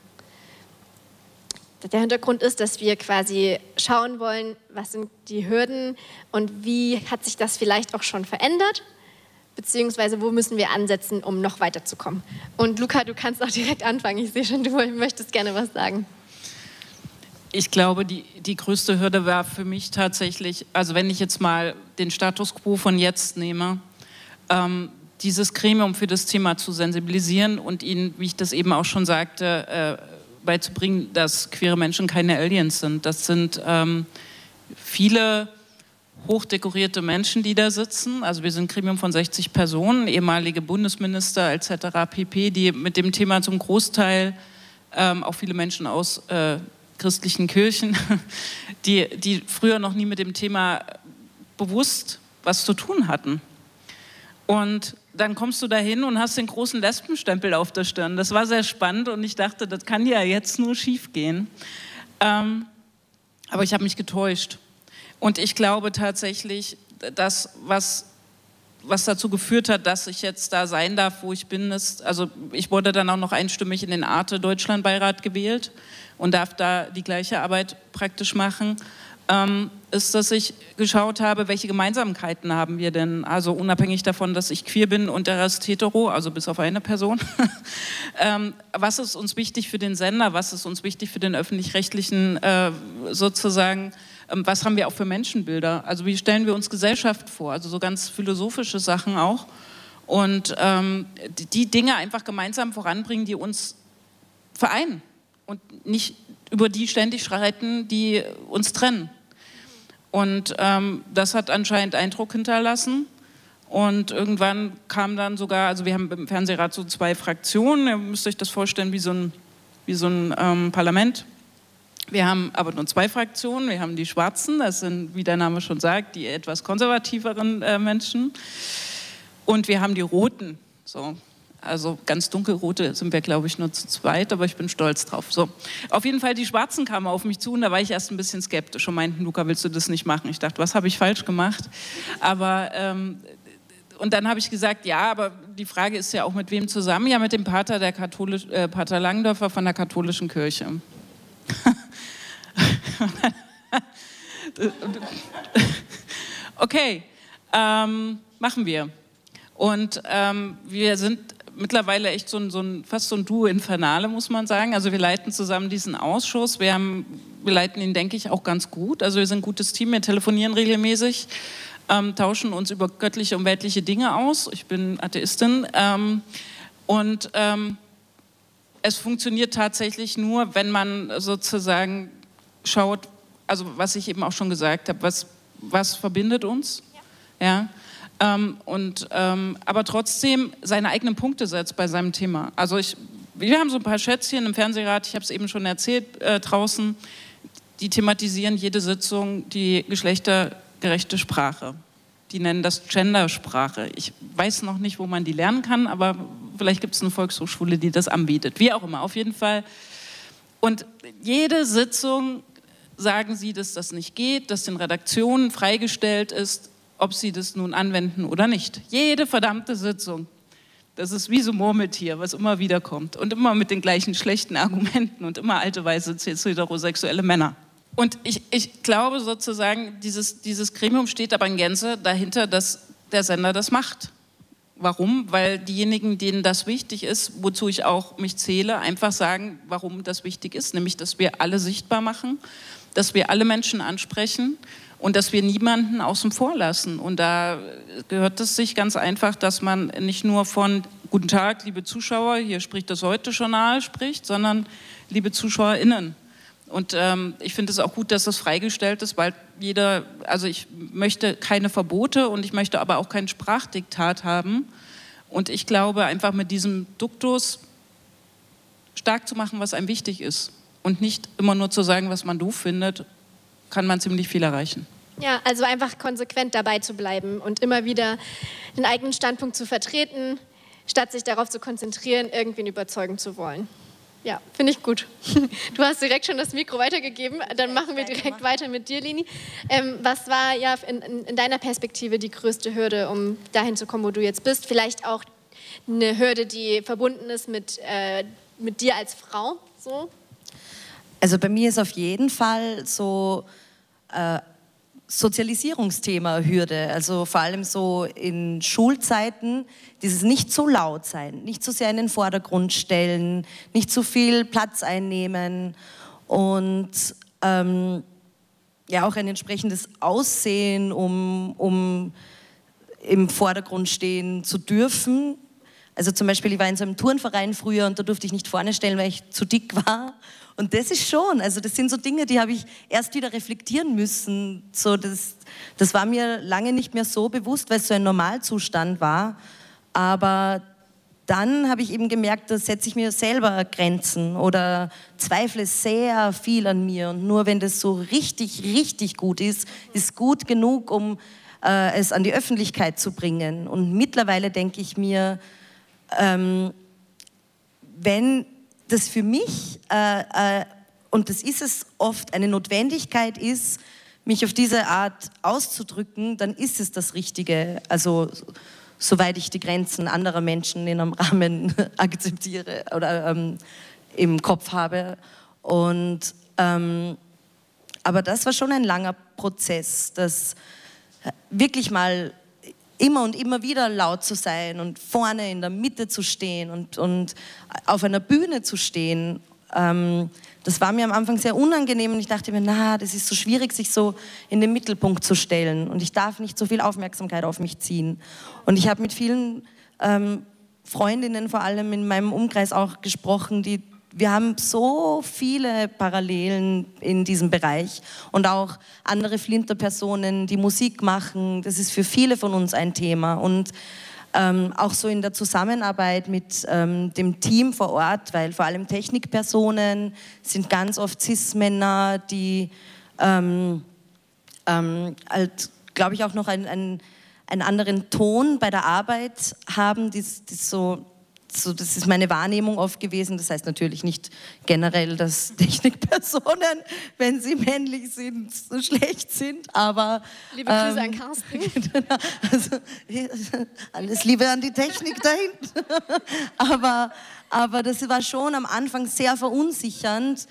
Der Hintergrund ist, dass wir quasi schauen wollen, was sind die Hürden und wie hat sich das vielleicht auch schon verändert beziehungsweise wo müssen wir ansetzen, um noch weiterzukommen. Und Luca, du kannst auch direkt anfangen. Ich sehe schon, du möchtest gerne was sagen. Ich glaube, die, die größte Hürde war für mich tatsächlich, also wenn ich jetzt mal den Status quo von jetzt nehme, ähm, dieses Gremium für das Thema zu sensibilisieren und ihnen, wie ich das eben auch schon sagte, äh, beizubringen, dass queere Menschen keine Aliens sind. Das sind ähm, viele hochdekorierte Menschen, die da sitzen. Also wir sind ein Gremium von 60 Personen, ehemalige Bundesminister etc. pp., die mit dem Thema zum Großteil ähm, auch viele Menschen aus äh, christlichen Kirchen, die, die früher noch nie mit dem Thema bewusst was zu tun hatten. Und dann kommst du dahin und hast den großen Lesbenstempel auf der Stirn. Das war sehr spannend und ich dachte, das kann ja jetzt nur schief gehen. Ähm, aber ich habe mich getäuscht. Und ich glaube tatsächlich, dass was was dazu geführt hat, dass ich jetzt da sein darf, wo ich bin, ist, also ich wurde dann auch noch einstimmig in den Arte Deutschlandbeirat gewählt und darf da die gleiche Arbeit praktisch machen, ähm, ist, dass ich geschaut habe, welche Gemeinsamkeiten haben wir denn, also unabhängig davon, dass ich queer bin und der Rest hetero, also bis auf eine Person. ähm, was ist uns wichtig für den Sender, was ist uns wichtig für den öffentlich-rechtlichen äh, sozusagen ähm, was haben wir auch für Menschenbilder? Also wie stellen wir uns Gesellschaft vor? Also so ganz philosophische Sachen auch. Und ähm, die Dinge einfach gemeinsam voranbringen, die uns vereinen und nicht über die ständig streiten, die uns trennen. Und ähm, das hat anscheinend Eindruck hinterlassen. Und irgendwann kam dann sogar, also wir haben im Fernsehrat so zwei Fraktionen, ihr müsst euch das vorstellen wie so ein, wie so ein ähm, Parlament. Wir haben aber nur zwei Fraktionen. Wir haben die Schwarzen, das sind, wie der Name schon sagt, die etwas konservativeren äh, Menschen. Und wir haben die Roten. So. Also ganz dunkelrote sind wir, glaube ich, nur zu zweit, aber ich bin stolz drauf. So. Auf jeden Fall, die Schwarzen kamen auf mich zu und da war ich erst ein bisschen skeptisch und meinten, Luca, willst du das nicht machen? Ich dachte, was habe ich falsch gemacht? Aber ähm, und dann habe ich gesagt, ja, aber die Frage ist ja auch mit wem zusammen? Ja, mit dem Pater, der Katholisch, äh, Pater Langdorfer von der katholischen Kirche. okay, ähm, machen wir. Und ähm, wir sind mittlerweile echt so ein, so ein, fast so ein Duo Infernale, muss man sagen. Also wir leiten zusammen diesen Ausschuss. Wir, haben, wir leiten ihn, denke ich, auch ganz gut. Also wir sind ein gutes Team, wir telefonieren regelmäßig, ähm, tauschen uns über göttliche und weltliche Dinge aus. Ich bin Atheistin. Ähm, und ähm, es funktioniert tatsächlich nur, wenn man sozusagen schaut, also was ich eben auch schon gesagt habe, was, was verbindet uns, ja, ja? Ähm, und, ähm, aber trotzdem seine eigenen Punkte setzt bei seinem Thema. Also ich, wir haben so ein paar Schätzchen im Fernsehrat, ich habe es eben schon erzählt, äh, draußen, die thematisieren jede Sitzung die geschlechtergerechte Sprache. Die nennen das Gendersprache. Ich weiß noch nicht, wo man die lernen kann, aber vielleicht gibt es eine Volkshochschule, die das anbietet. Wie auch immer, auf jeden Fall. Und jede Sitzung sagen sie, dass das nicht geht, dass den Redaktionen freigestellt ist, ob sie das nun anwenden oder nicht. Jede verdammte Sitzung. Das ist wie so Murmeltier, was immer wieder kommt. Und immer mit den gleichen schlechten Argumenten und immer alte weiße heterosexuelle Männer. Und ich, ich glaube sozusagen, dieses, dieses Gremium steht aber in Gänze dahinter, dass der Sender das macht. Warum? Weil diejenigen, denen das wichtig ist, wozu ich auch mich zähle, einfach sagen, warum das wichtig ist, nämlich, dass wir alle sichtbar machen, dass wir alle Menschen ansprechen und dass wir niemanden außen vor lassen. Und da gehört es sich ganz einfach, dass man nicht nur von Guten Tag, liebe Zuschauer, hier spricht das Heute-Journal spricht, sondern liebe ZuschauerInnen. Und ähm, ich finde es auch gut, dass das freigestellt ist, weil jeder, also ich möchte keine Verbote und ich möchte aber auch kein Sprachdiktat haben. Und ich glaube, einfach mit diesem Duktus stark zu machen, was einem wichtig ist und nicht immer nur zu sagen, was man doof findet, kann man ziemlich viel erreichen. Ja, also einfach konsequent dabei zu bleiben und immer wieder den eigenen Standpunkt zu vertreten, statt sich darauf zu konzentrieren, irgendwen überzeugen zu wollen. Ja, finde ich gut. Du hast direkt schon das Mikro weitergegeben. Dann machen wir direkt weiter mit dir, Lini. Ähm, was war ja in, in, deiner Perspektive die größte Hürde, um dahin zu kommen, wo du jetzt bist? Vielleicht auch eine Hürde, die verbunden ist mit, äh, mit dir als Frau? So? Also bei mir ist auf jeden Fall so äh, Sozialisierungsthema Hürde. Also vor allem so in Schulzeiten, dieses nicht so laut sein, nicht so sehr in den Vordergrund stellen, nicht zu so viel Platz einnehmen und ähm, ja auch ein entsprechendes Aussehen, um, um im Vordergrund stehen zu dürfen. Also zum Beispiel, ich war in so einem Turnverein früher und da durfte ich nicht vorne stellen, weil ich zu dick war. Und das ist schon, also das sind so Dinge, die habe ich erst wieder reflektieren müssen. So, das, das war mir lange nicht mehr so bewusst, weil es so ein Normalzustand war. Aber dann habe ich eben gemerkt, da setze ich mir selber Grenzen oder zweifle sehr viel an mir. Und nur wenn das so richtig, richtig gut ist, ist gut genug, um äh, es an die Öffentlichkeit zu bringen. Und mittlerweile denke ich mir, ähm, wenn das für mich, äh, äh, und das ist es oft, eine Notwendigkeit ist, mich auf diese Art auszudrücken, dann ist es das Richtige. Also soweit ich die Grenzen anderer Menschen in einem Rahmen akzeptiere oder ähm, im Kopf habe. Und, ähm, aber das war schon ein langer Prozess, das wirklich mal immer und immer wieder laut zu sein und vorne in der Mitte zu stehen und, und auf einer Bühne zu stehen, ähm, das war mir am Anfang sehr unangenehm und ich dachte mir, na, das ist so schwierig, sich so in den Mittelpunkt zu stellen und ich darf nicht so viel Aufmerksamkeit auf mich ziehen. Und ich habe mit vielen ähm, Freundinnen vor allem in meinem Umkreis auch gesprochen, die wir haben so viele Parallelen in diesem Bereich und auch andere Flinterpersonen, die Musik machen. Das ist für viele von uns ein Thema und ähm, auch so in der Zusammenarbeit mit ähm, dem Team vor Ort, weil vor allem Technikpersonen sind ganz oft Cis-Männer, die ähm, ähm halt, glaube ich, auch noch einen, einen, einen anderen Ton bei der Arbeit haben, die, die so so, das ist meine Wahrnehmung oft gewesen. Das heißt natürlich nicht generell, dass Technikpersonen, wenn sie männlich sind, so schlecht sind, aber... Liebe Grüße ähm, an Carsten. also, alles Liebe an die Technik da hinten. aber, aber das war schon am Anfang sehr verunsichernd,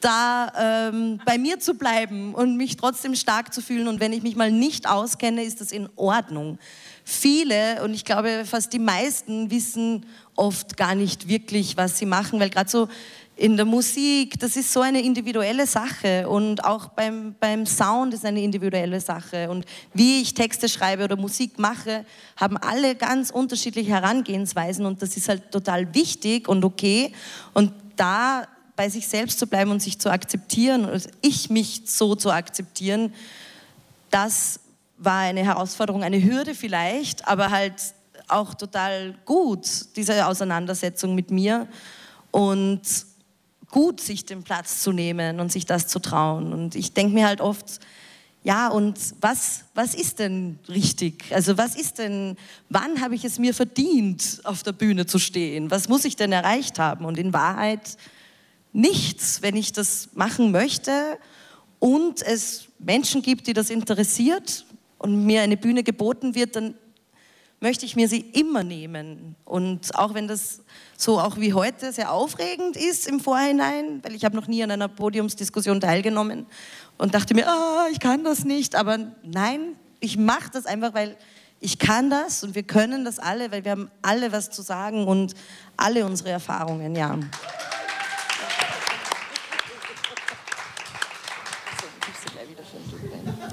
da ähm, bei mir zu bleiben und mich trotzdem stark zu fühlen. Und wenn ich mich mal nicht auskenne, ist das in Ordnung. Viele, und ich glaube fast die meisten, wissen oft gar nicht wirklich, was sie machen, weil gerade so in der Musik, das ist so eine individuelle Sache und auch beim, beim Sound ist eine individuelle Sache. Und wie ich Texte schreibe oder Musik mache, haben alle ganz unterschiedliche Herangehensweisen und das ist halt total wichtig und okay. Und da bei sich selbst zu bleiben und sich zu akzeptieren, also ich mich so zu akzeptieren, das war eine Herausforderung, eine Hürde vielleicht, aber halt auch total gut, diese Auseinandersetzung mit mir. Und gut, sich den Platz zu nehmen und sich das zu trauen. Und ich denke mir halt oft, ja, und was, was ist denn richtig? Also was ist denn, wann habe ich es mir verdient, auf der Bühne zu stehen? Was muss ich denn erreicht haben? Und in Wahrheit nichts, wenn ich das machen möchte und es Menschen gibt, die das interessiert und mir eine Bühne geboten wird, dann möchte ich mir sie immer nehmen. Und auch wenn das so auch wie heute sehr aufregend ist im Vorhinein, weil ich habe noch nie an einer Podiumsdiskussion teilgenommen und dachte mir, oh, ich kann das nicht. Aber nein, ich mache das einfach, weil ich kann das und wir können das alle, weil wir haben alle was zu sagen und alle unsere Erfahrungen, ja.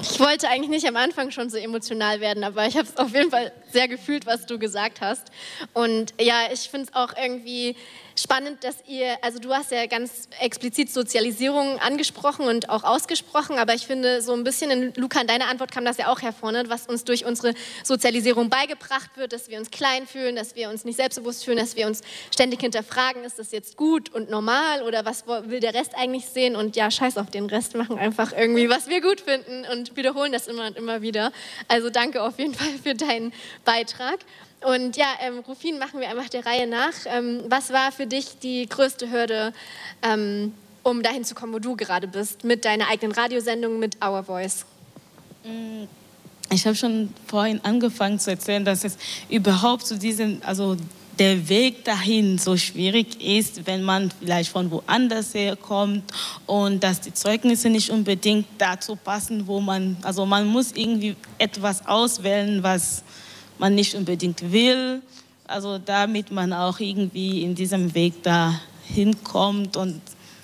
Ich wollte eigentlich nicht am Anfang schon so emotional werden, aber ich habe es auf jeden Fall sehr gefühlt, was du gesagt hast. Und ja, ich finde es auch irgendwie spannend, dass ihr, also du hast ja ganz explizit Sozialisierung angesprochen und auch ausgesprochen, aber ich finde so ein bisschen, in, Luca, in deiner Antwort kam das ja auch hervor, ne, was uns durch unsere Sozialisierung beigebracht wird, dass wir uns klein fühlen, dass wir uns nicht selbstbewusst fühlen, dass wir uns ständig hinterfragen, ist das jetzt gut und normal oder was will der Rest eigentlich sehen und ja, scheiß auf den Rest, machen einfach irgendwie, was wir gut finden und wiederholen das immer und immer wieder. Also danke auf jeden Fall für deinen Beitrag. Und ja, ähm, Rufin, machen wir einfach der Reihe nach. Ähm, was war für dich die größte Hürde, ähm, um dahin zu kommen, wo du gerade bist, mit deiner eigenen Radiosendung, mit Our Voice? Mm, ich habe schon vorhin angefangen zu erzählen, dass es überhaupt zu diesen, also der Weg dahin so schwierig ist, wenn man vielleicht von woanders herkommt und dass die Zeugnisse nicht unbedingt dazu passen, wo man, also man muss irgendwie etwas auswählen, was man nicht unbedingt will. Also damit man auch irgendwie in diesem Weg da hinkommt und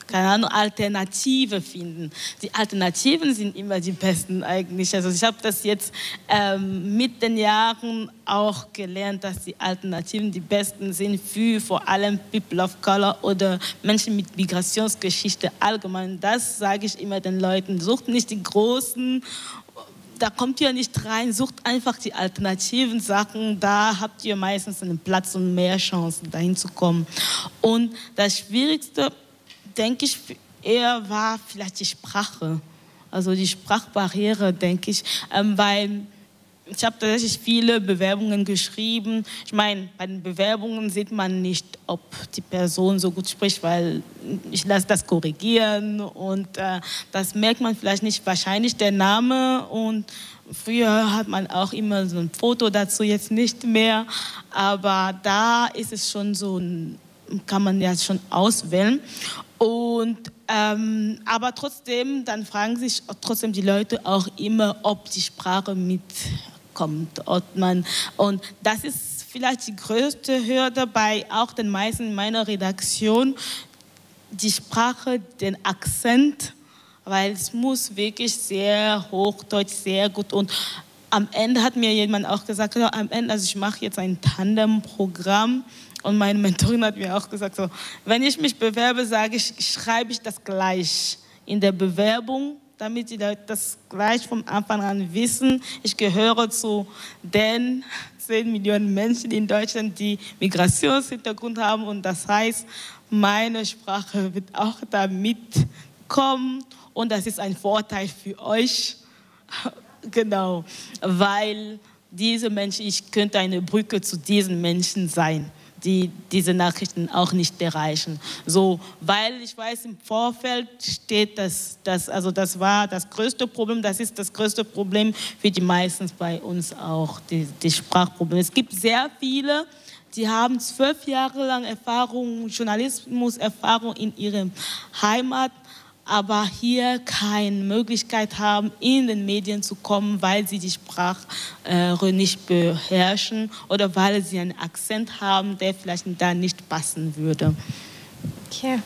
keine Ahnung, Alternative finden. Die Alternativen sind immer die besten eigentlich. Also ich habe das jetzt ähm, mit den Jahren auch gelernt, dass die Alternativen die besten sind für vor allem People of Color oder Menschen mit Migrationsgeschichte allgemein. Das sage ich immer den Leuten. Sucht nicht die großen da kommt ihr nicht rein, sucht einfach die alternativen Sachen, da habt ihr meistens einen Platz und mehr Chancen, dahin zu kommen. Und das Schwierigste, denke ich, eher war vielleicht die Sprache, also die Sprachbarriere, denke ich, ähm, weil ich habe tatsächlich viele Bewerbungen geschrieben. Ich meine, bei den Bewerbungen sieht man nicht, ob die Person so gut spricht, weil ich lasse das korrigieren und äh, das merkt man vielleicht nicht. Wahrscheinlich der Name und früher hat man auch immer so ein Foto dazu, jetzt nicht mehr. Aber da ist es schon so, kann man ja schon auswählen. Und ähm, aber trotzdem, dann fragen sich trotzdem die Leute auch immer, ob die Sprache mit kommt. Und, man, und das ist vielleicht die größte Hürde bei auch den meisten in meiner Redaktion, die Sprache, den Akzent, weil es muss wirklich sehr hochdeutsch, sehr gut und am Ende hat mir jemand auch gesagt, ja, am Ende, also ich mache jetzt ein Tandem-Programm und meine Mentorin hat mir auch gesagt, so, wenn ich mich bewerbe, sage ich, schreibe ich das gleich in der Bewerbung damit die das gleich vom Anfang an wissen. Ich gehöre zu den 10 Millionen Menschen in Deutschland, die Migrationshintergrund haben und das heißt, meine Sprache wird auch da mitkommen und das ist ein Vorteil für euch. genau, weil diese Menschen, ich könnte eine Brücke zu diesen Menschen sein die diese Nachrichten auch nicht erreichen. So, weil ich weiß, im Vorfeld steht, dass das, also das war das größte Problem, das ist das größte Problem für die meisten bei uns auch, die, die Sprachprobleme. Es gibt sehr viele, die haben zwölf Jahre lang Erfahrung, Journalismus-Erfahrung in ihrem Heimat, aber hier keine Möglichkeit haben, in den Medien zu kommen, weil sie die Sprache äh, nicht beherrschen oder weil sie einen Akzent haben, der vielleicht da nicht passen würde. Okay.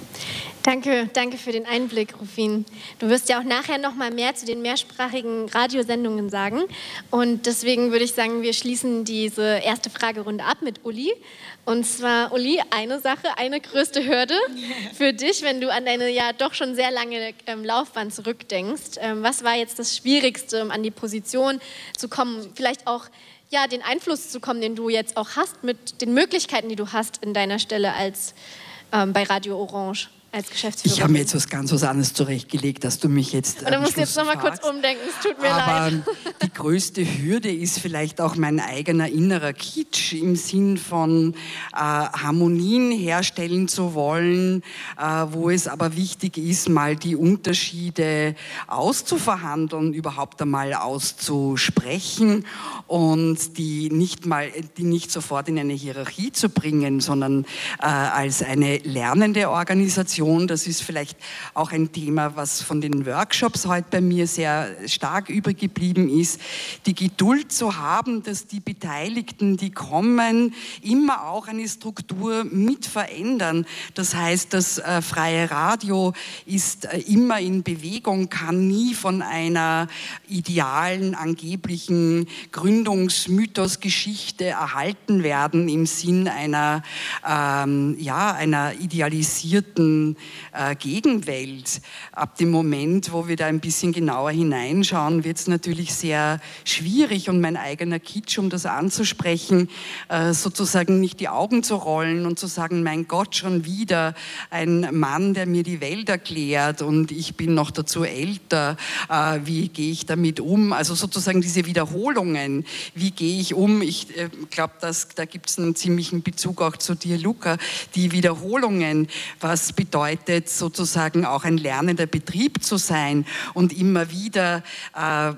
Danke, danke für den Einblick, Rufin. Du wirst ja auch nachher noch mal mehr zu den mehrsprachigen Radiosendungen sagen. Und deswegen würde ich sagen, wir schließen diese erste Fragerunde ab mit Uli. Und zwar, Uli, eine Sache, eine größte Hürde für dich, wenn du an deine ja doch schon sehr lange ähm, Laufbahn zurückdenkst. Ähm, was war jetzt das Schwierigste, um an die Position zu kommen? Vielleicht auch ja, den Einfluss zu kommen, den du jetzt auch hast, mit den Möglichkeiten, die du hast in deiner Stelle als ähm, bei Radio Orange. Als Geschäftsführer. Ich habe mir jetzt was ganz was anderes zurechtgelegt, dass du mich jetzt. Und dann musst du jetzt nochmal kurz umdenken, es tut mir Aber leid. die größte Hürde ist vielleicht auch mein eigener innerer Kitsch im Sinn von äh, Harmonien herstellen zu wollen, äh, wo es aber wichtig ist, mal die Unterschiede auszuverhandeln, überhaupt einmal auszusprechen und die nicht mal, die nicht sofort in eine Hierarchie zu bringen, sondern äh, als eine lernende Organisation Kommunikation, das ist vielleicht auch ein Thema, was von den Workshops heute bei mir sehr stark übergeblieben ist, die Geduld zu haben, dass die Beteiligten, die kommen, immer auch eine Struktur mit verändern. Das heißt, das äh, freie Radio ist äh, immer in Bewegung, kann nie von einer idealen, angeblichen Gründungsmythos-Geschichte erhalten werden im Sinn einer, ähm, ja, einer idealisierten äh, Gegenwelt. Ab dem Moment, wo wir da ein bisschen genauer hineinschauen, wird es natürlich sehr schwierig und mein eigener Kitsch, um das anzusprechen, äh, sozusagen nicht die Augen zu rollen und zu sagen, mein Gott, schon wieder ein Mann, der mir die Welt erklärt und ich bin noch dazu älter, äh, wie gehe ich damit um? Also sozusagen diese Wiederholungen, wie gehe ich um? Ich glaube, da gibt es einen ziemlichen Bezug auch zu dir, Luca, die Wiederholungen, was bedeutet bedeutet, sozusagen auch ein lernender Betrieb zu sein und immer wieder äh,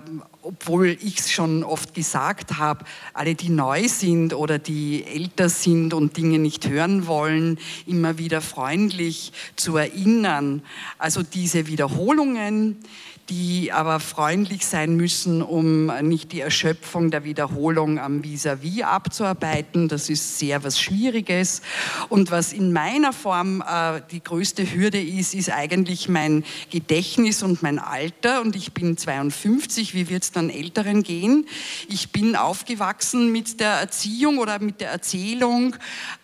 obwohl ich es schon oft gesagt habe, alle, die neu sind oder die älter sind und Dinge nicht hören wollen, immer wieder freundlich zu erinnern. Also diese Wiederholungen, die aber freundlich sein müssen, um nicht die Erschöpfung der Wiederholung am Vis-à-vis -vis abzuarbeiten. Das ist sehr was Schwieriges. Und was in meiner Form äh, die größte Hürde ist, ist eigentlich mein Gedächtnis und mein Alter. Und ich bin 52, wie wird es dann Älteren gehen? Ich bin aufgewachsen mit der Erziehung oder mit der Erzählung,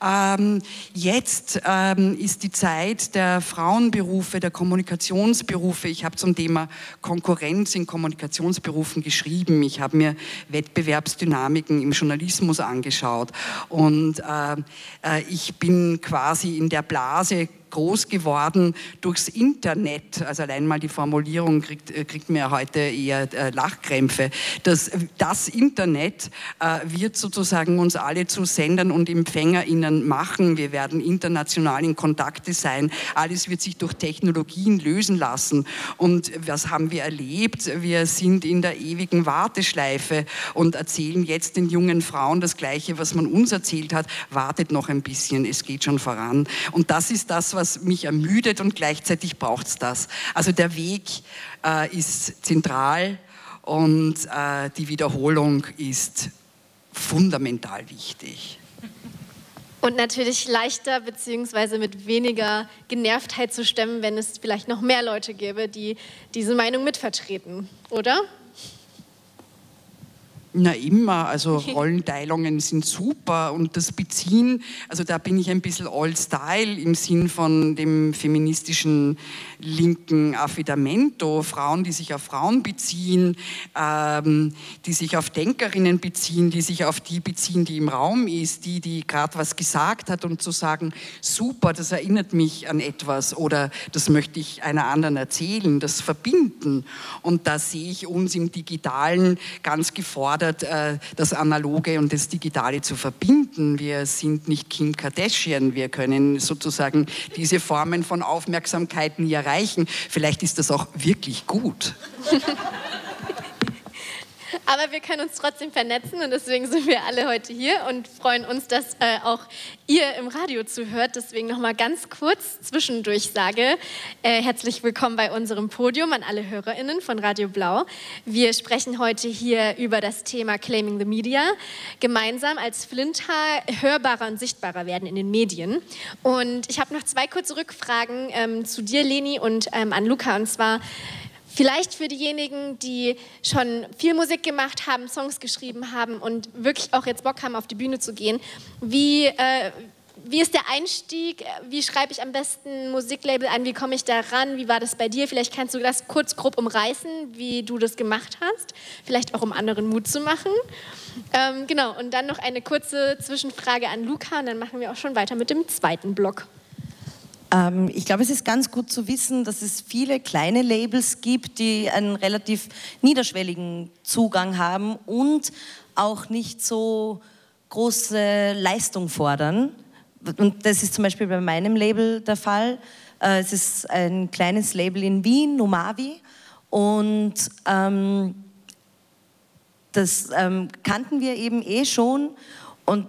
ähm, jetzt ähm, ist die Zeit der Frauenberufe, der Kommunikationsberufe. Ich habe zum Thema Konkurrenz in Kommunikationsberufen geschrieben. Ich habe mir Wettbewerbsdynamiken im Journalismus angeschaut und äh, äh ich bin quasi in der Blase groß geworden durchs Internet. Also allein mal die Formulierung kriegt, äh, kriegt mir heute eher äh, Lachkrämpfe. Das, das Internet äh, wird sozusagen uns alle zu Sendern und EmpfängerInnen machen. Wir werden international in Kontakte sein. Alles wird sich durch Technologien lösen lassen. Und was haben wir erlebt? Wir sind in der ewigen Warteschleife und erzählen jetzt den jungen Frauen das Gleiche, was man uns erzählt hat. Wartet noch ein bisschen, es geht schon voran. Und das ist das, was was mich ermüdet und gleichzeitig braucht es das. Also der Weg äh, ist zentral und äh, die Wiederholung ist fundamental wichtig. Und natürlich leichter bzw. mit weniger Genervtheit zu stemmen, wenn es vielleicht noch mehr Leute gäbe, die diese Meinung mitvertreten, oder? Na immer, also Rollenteilungen sind super und das Beziehen, also da bin ich ein bisschen all-style im Sinn von dem feministischen linken Affidamento, Frauen, die sich auf Frauen beziehen, ähm, die sich auf Denkerinnen beziehen, die sich auf die beziehen, die im Raum ist, die, die gerade was gesagt hat und zu sagen, super, das erinnert mich an etwas oder das möchte ich einer anderen erzählen, das verbinden und da sehe ich uns im Digitalen ganz gefordert, äh, das Analoge und das Digitale zu verbinden. Wir sind nicht Kim Kardashian. Wir können sozusagen diese Formen von Aufmerksamkeit nie erreichen. Vielleicht ist das auch wirklich gut. Aber wir können uns trotzdem vernetzen und deswegen sind wir alle heute hier und freuen uns, dass äh, auch ihr im Radio zuhört. Deswegen nochmal ganz kurz Zwischendurchsage. Äh, herzlich willkommen bei unserem Podium an alle HörerInnen von Radio Blau. Wir sprechen heute hier über das Thema Claiming the Media. Gemeinsam als Flinter hörbarer und sichtbarer werden in den Medien. Und ich habe noch zwei kurze Rückfragen ähm, zu dir, Leni, und ähm, an Luca. Und zwar, Vielleicht für diejenigen, die schon viel Musik gemacht haben, Songs geschrieben haben und wirklich auch jetzt Bock haben, auf die Bühne zu gehen. Wie, äh, wie ist der Einstieg? Wie schreibe ich am besten Musiklabel ein? Wie komme ich da ran? Wie war das bei dir? Vielleicht kannst du das kurz grob umreißen, wie du das gemacht hast. Vielleicht auch, um anderen Mut zu machen. Ähm, genau, und dann noch eine kurze Zwischenfrage an Luca und dann machen wir auch schon weiter mit dem zweiten Block. Ähm, ich glaube, es ist ganz gut zu wissen, dass es viele kleine Labels gibt, die einen relativ niederschwelligen Zugang haben und auch nicht so große Leistung fordern. Und das ist zum Beispiel bei meinem Label der Fall. Äh, es ist ein kleines Label in Wien, Numavi. Und ähm, das ähm, kannten wir eben eh schon. Und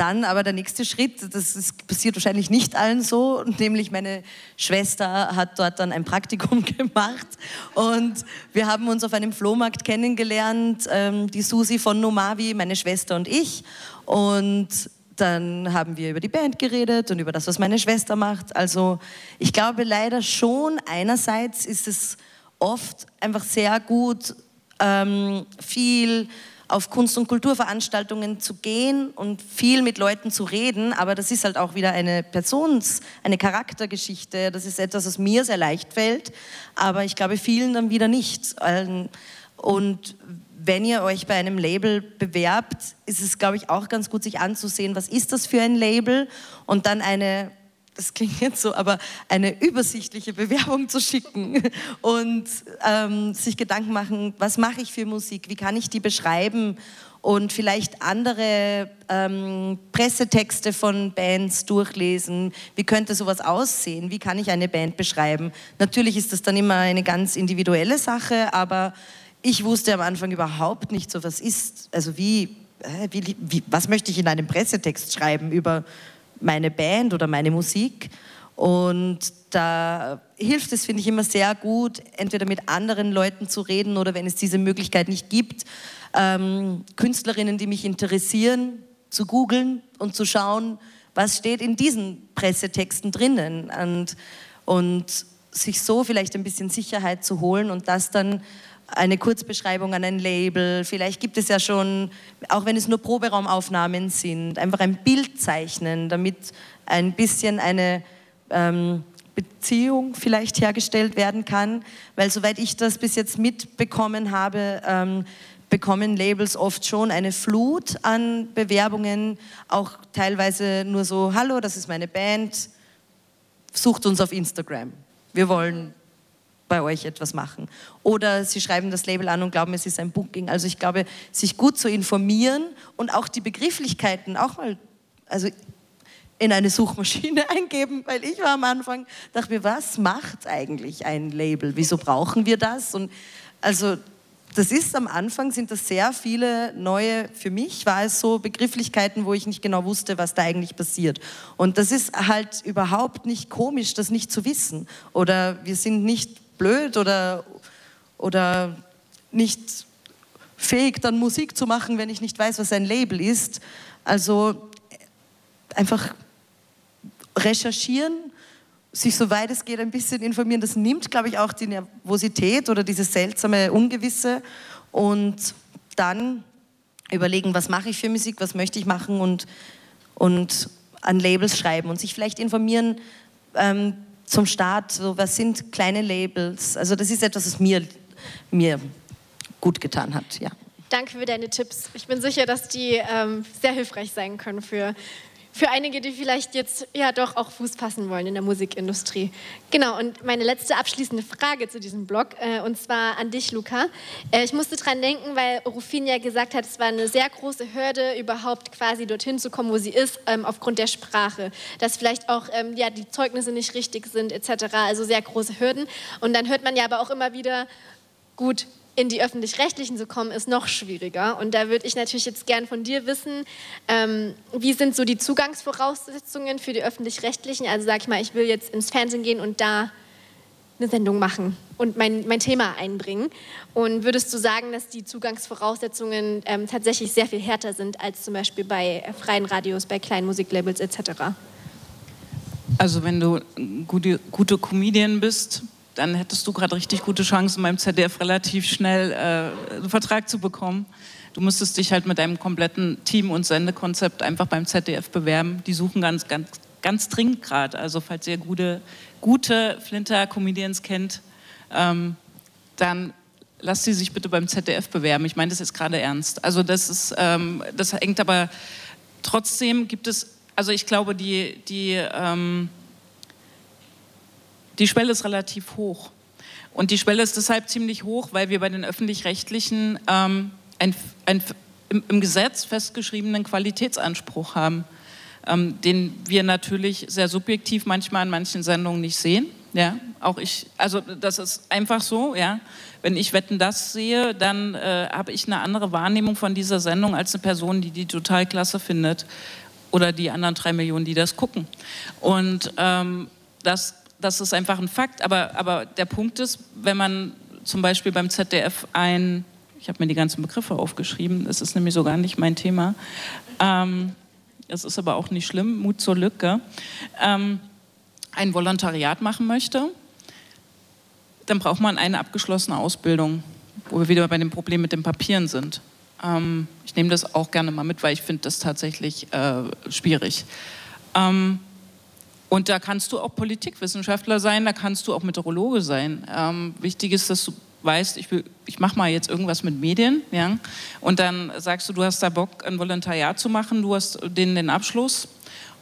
dann aber der nächste Schritt, das ist, passiert wahrscheinlich nicht allen so, nämlich meine Schwester hat dort dann ein Praktikum gemacht und wir haben uns auf einem Flohmarkt kennengelernt, ähm, die Susi von Nomavi, meine Schwester und ich. Und dann haben wir über die Band geredet und über das, was meine Schwester macht. Also ich glaube leider schon, einerseits ist es oft einfach sehr gut, ähm, viel auf Kunst- und Kulturveranstaltungen zu gehen und viel mit Leuten zu reden, aber das ist halt auch wieder eine Persons-, eine Charaktergeschichte. Das ist etwas, was mir sehr leicht fällt, aber ich glaube vielen dann wieder nicht. Ähm, und wenn ihr euch bei einem Label bewerbt, ist es, glaube ich, auch ganz gut, sich anzusehen, was ist das für ein Label und dann eine das klingt jetzt so, aber eine übersichtliche Bewerbung zu schicken und ähm, sich Gedanken machen, was mache ich für Musik, wie kann ich die beschreiben und vielleicht andere ähm, Pressetexte von Bands durchlesen. Wie könnte sowas aussehen? Wie kann ich eine Band beschreiben? Natürlich ist das dann immer eine ganz individuelle Sache, aber ich wusste am Anfang überhaupt nicht so, was ist, also wie, wie, wie was möchte ich in einem Pressetext schreiben über meine Band oder meine Musik. Und da hilft es, finde ich, immer sehr gut, entweder mit anderen Leuten zu reden oder wenn es diese Möglichkeit nicht gibt, ähm, Künstlerinnen, die mich interessieren, zu googeln und zu schauen, was steht in diesen Pressetexten drinnen und, und sich so vielleicht ein bisschen Sicherheit zu holen und das dann eine Kurzbeschreibung an ein Label. Vielleicht gibt es ja schon, auch wenn es nur Proberaumaufnahmen sind, einfach ein Bild zeichnen, damit ein bisschen eine ähm, Beziehung vielleicht hergestellt werden kann. Weil soweit ich das bis jetzt mitbekommen habe, ähm, bekommen Labels oft schon eine Flut an Bewerbungen, auch teilweise nur so, hallo, das ist meine Band, sucht uns auf Instagram. Wir wollen bei euch etwas machen. Oder sie schreiben das Label an und glauben, es ist ein Booking. Also ich glaube, sich gut zu informieren und auch die Begrifflichkeiten auch mal, also in eine Suchmaschine eingeben, weil ich war am Anfang, dachte mir, was macht eigentlich ein Label? Wieso brauchen wir das? Und also das ist am Anfang, sind das sehr viele neue, für mich war es so Begrifflichkeiten, wo ich nicht genau wusste, was da eigentlich passiert. Und das ist halt überhaupt nicht komisch, das nicht zu wissen. Oder wir sind nicht blöd oder, oder nicht fähig, dann Musik zu machen, wenn ich nicht weiß, was ein Label ist. Also einfach recherchieren, sich soweit es geht ein bisschen informieren. Das nimmt, glaube ich, auch die Nervosität oder dieses seltsame Ungewisse und dann überlegen, was mache ich für Musik, was möchte ich machen und, und an Labels schreiben und sich vielleicht informieren, ähm, zum Start, so, was sind kleine Labels? Also das ist etwas, was mir, mir gut getan hat, ja. Danke für deine Tipps. Ich bin sicher, dass die ähm, sehr hilfreich sein können für, für einige, die vielleicht jetzt ja doch auch Fuß fassen wollen in der Musikindustrie. Genau, und meine letzte abschließende Frage zu diesem Blog, äh, und zwar an dich, Luca. Äh, ich musste dran denken, weil Rufin ja gesagt hat, es war eine sehr große Hürde, überhaupt quasi dorthin zu kommen, wo sie ist, ähm, aufgrund der Sprache. Dass vielleicht auch ähm, ja, die Zeugnisse nicht richtig sind, etc. Also sehr große Hürden. Und dann hört man ja aber auch immer wieder, gut, in die öffentlich-rechtlichen zu kommen, ist noch schwieriger. Und da würde ich natürlich jetzt gern von dir wissen, ähm, wie sind so die Zugangsvoraussetzungen für die öffentlich-rechtlichen? Also sag ich mal, ich will jetzt ins Fernsehen gehen und da eine Sendung machen und mein, mein Thema einbringen. Und würdest du sagen, dass die Zugangsvoraussetzungen ähm, tatsächlich sehr viel härter sind als zum Beispiel bei freien Radios, bei kleinen Musiklabels etc.? Also wenn du gute, gute Comedian bist, dann hättest du gerade richtig gute Chancen, beim ZDF relativ schnell äh, einen Vertrag zu bekommen. Du müsstest dich halt mit deinem kompletten Team und Sendekonzept einfach beim ZDF bewerben. Die suchen ganz, ganz, ganz dringend gerade. Also falls ihr gute, gute Flinter-Comedians kennt, ähm, dann lasst sie sich bitte beim ZDF bewerben. Ich meine das jetzt gerade ernst. Also das ist, ähm, das hängt aber trotzdem gibt es, also ich glaube die, die ähm, Die Schwelle ist relativ hoch. Und die Schwelle ist deshalb ziemlich hoch, weil wir bei den öffentlich-rechtlichen ähm, ein, ein, im, im, Gesetz festgeschriebenen Qualitätsanspruch haben, ähm, den wir natürlich sehr subjektiv manchmal in manchen Sendungen nicht sehen. Ja, auch ich, also das ist einfach so, ja. Wenn ich Wetten das sehe, dann äh, habe ich eine andere Wahrnehmung von dieser Sendung als eine Person, die die total klasse findet oder die anderen drei Millionen, die das gucken. Und ähm, das, das ist einfach ein Fakt. Aber, aber der Punkt ist, wenn man zum Beispiel beim ZDF ein, ich habe mir die ganzen Begriffe aufgeschrieben, das ist nämlich so gar nicht mein Thema. Ähm, es ist aber auch nicht schlimm, Mut zur Lücke. Ähm, ein Volontariat machen möchte, dann braucht man eine abgeschlossene Ausbildung, wo wir wieder bei dem Problem mit den Papieren sind. Ähm, ich nehme das auch gerne mal mit, weil ich finde das tatsächlich äh, schwierig. Ähm, und da kannst du auch Politikwissenschaftler sein, da kannst du auch Meteorologe sein. Ähm, wichtig ist, dass du weißt, ich, ich mache mal jetzt irgendwas mit Medien, ja, und dann sagst du, du hast da Bock, ein Volontariat zu machen, du hast den, den Abschluss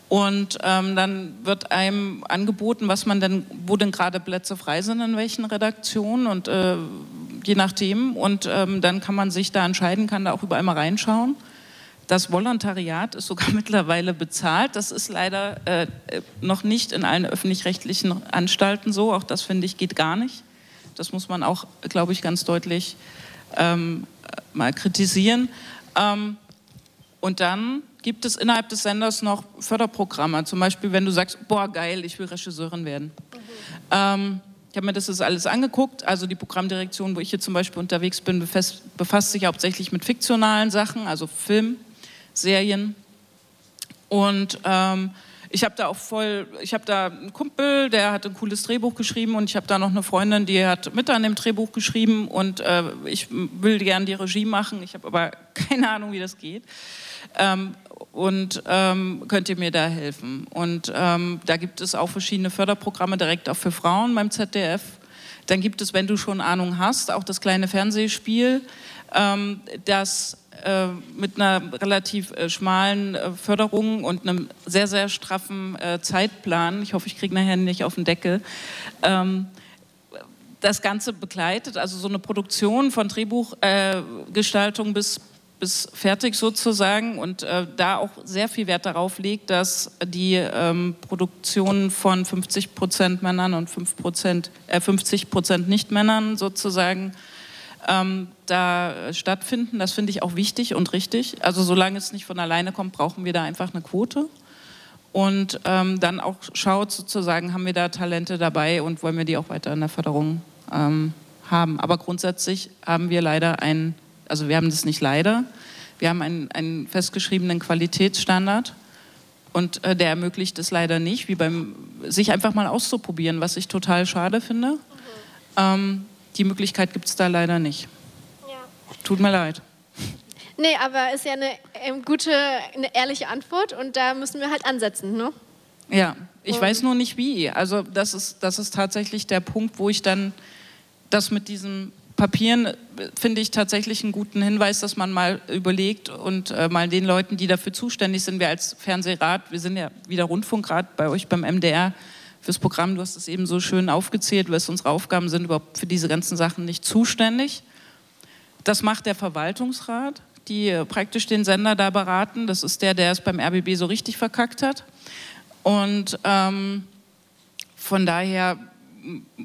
und ähm, dann wird einem angeboten, was man denn, wo denn gerade Plätze frei sind, in welchen Redaktionen und äh, je nachdem. Und ähm, dann kann man sich da entscheiden, kann da auch überall mal reinschauen. Das Volontariat ist sogar mittlerweile bezahlt. Das ist leider äh, noch nicht in allen öffentlich-rechtlichen Anstalten so. Auch das finde ich geht gar nicht. Das muss man auch, glaube ich, ganz deutlich ähm, mal kritisieren. Ähm, und dann gibt es innerhalb des Senders noch Förderprogramme. Zum Beispiel, wenn du sagst, boah, geil, ich will Regisseurin werden. Mhm. Ähm, ich habe mir das alles angeguckt. Also die Programmdirektion, wo ich hier zum Beispiel unterwegs bin, befasst, befasst sich hauptsächlich mit fiktionalen Sachen, also Film, Serien. Und ähm, ich habe da auch voll, ich habe da einen Kumpel, der hat ein cooles Drehbuch geschrieben und ich habe da noch eine Freundin, die hat mit an dem Drehbuch geschrieben und äh, ich will gern die Regie machen. Ich habe aber keine Ahnung, wie das geht. Ähm, und ähm, könnt ihr mir da helfen? Und ähm, da gibt es auch verschiedene Förderprogramme direkt auch für Frauen beim ZDF. Dann gibt es, wenn du schon Ahnung hast, auch das kleine Fernsehspiel, ähm, das mit einer relativ äh, schmalen äh, Förderung und einem sehr, sehr straffen äh, Zeitplan, ich hoffe, ich kriege nachher nicht auf den Deckel, ähm, das Ganze begleitet, also so eine Produktion von Drehbuchgestaltung bis bis fertig sozusagen und äh, da auch sehr viel Wert darauf legt, dass die ähm, Produktion von 50 Prozent Männern und 5 äh, 50 Prozent Nicht-Männern sozusagen ähm, da stattfinden. Das finde ich auch wichtig und richtig. Also solange es nicht von alleine kommt, brauchen wir da einfach eine Quote. Und ähm, dann auch schaut sozusagen, haben wir da Talente dabei und wollen wir die auch weiter in der Förderung ähm, haben. Aber grundsätzlich haben wir leider ein also wir haben das nicht leider, wir haben einen, einen festgeschriebenen Qualitätsstandard und äh, der ermöglicht es leider nicht, wie beim sich einfach mal auszuprobieren, was ich total schade finde. Mhm. Ähm, die Möglichkeit gibt es da leider nicht. Ja. Tut mir leid. Nee, aber ist ja eine ähm, gute, eine ehrliche Antwort und da müssen wir halt ansetzen, ne? Ja, ich und weiß nur nicht wie. Also das ist, das ist tatsächlich der Punkt, wo ich dann das mit diesem Papieren finde ich tatsächlich einen guten Hinweis, dass man mal überlegt und äh, mal den Leuten, die dafür zuständig sind, wir als Fernsehrat, wir sind ja wieder Rundfunkrat bei euch beim MDR fürs Programm, du hast es eben so schön aufgezählt, was unsere Aufgaben sind, überhaupt für diese ganzen Sachen nicht zuständig. Das macht der Verwaltungsrat, die äh, praktisch den Sender da beraten. Das ist der, der es beim RBB so richtig verkackt hat. Und ähm, von daher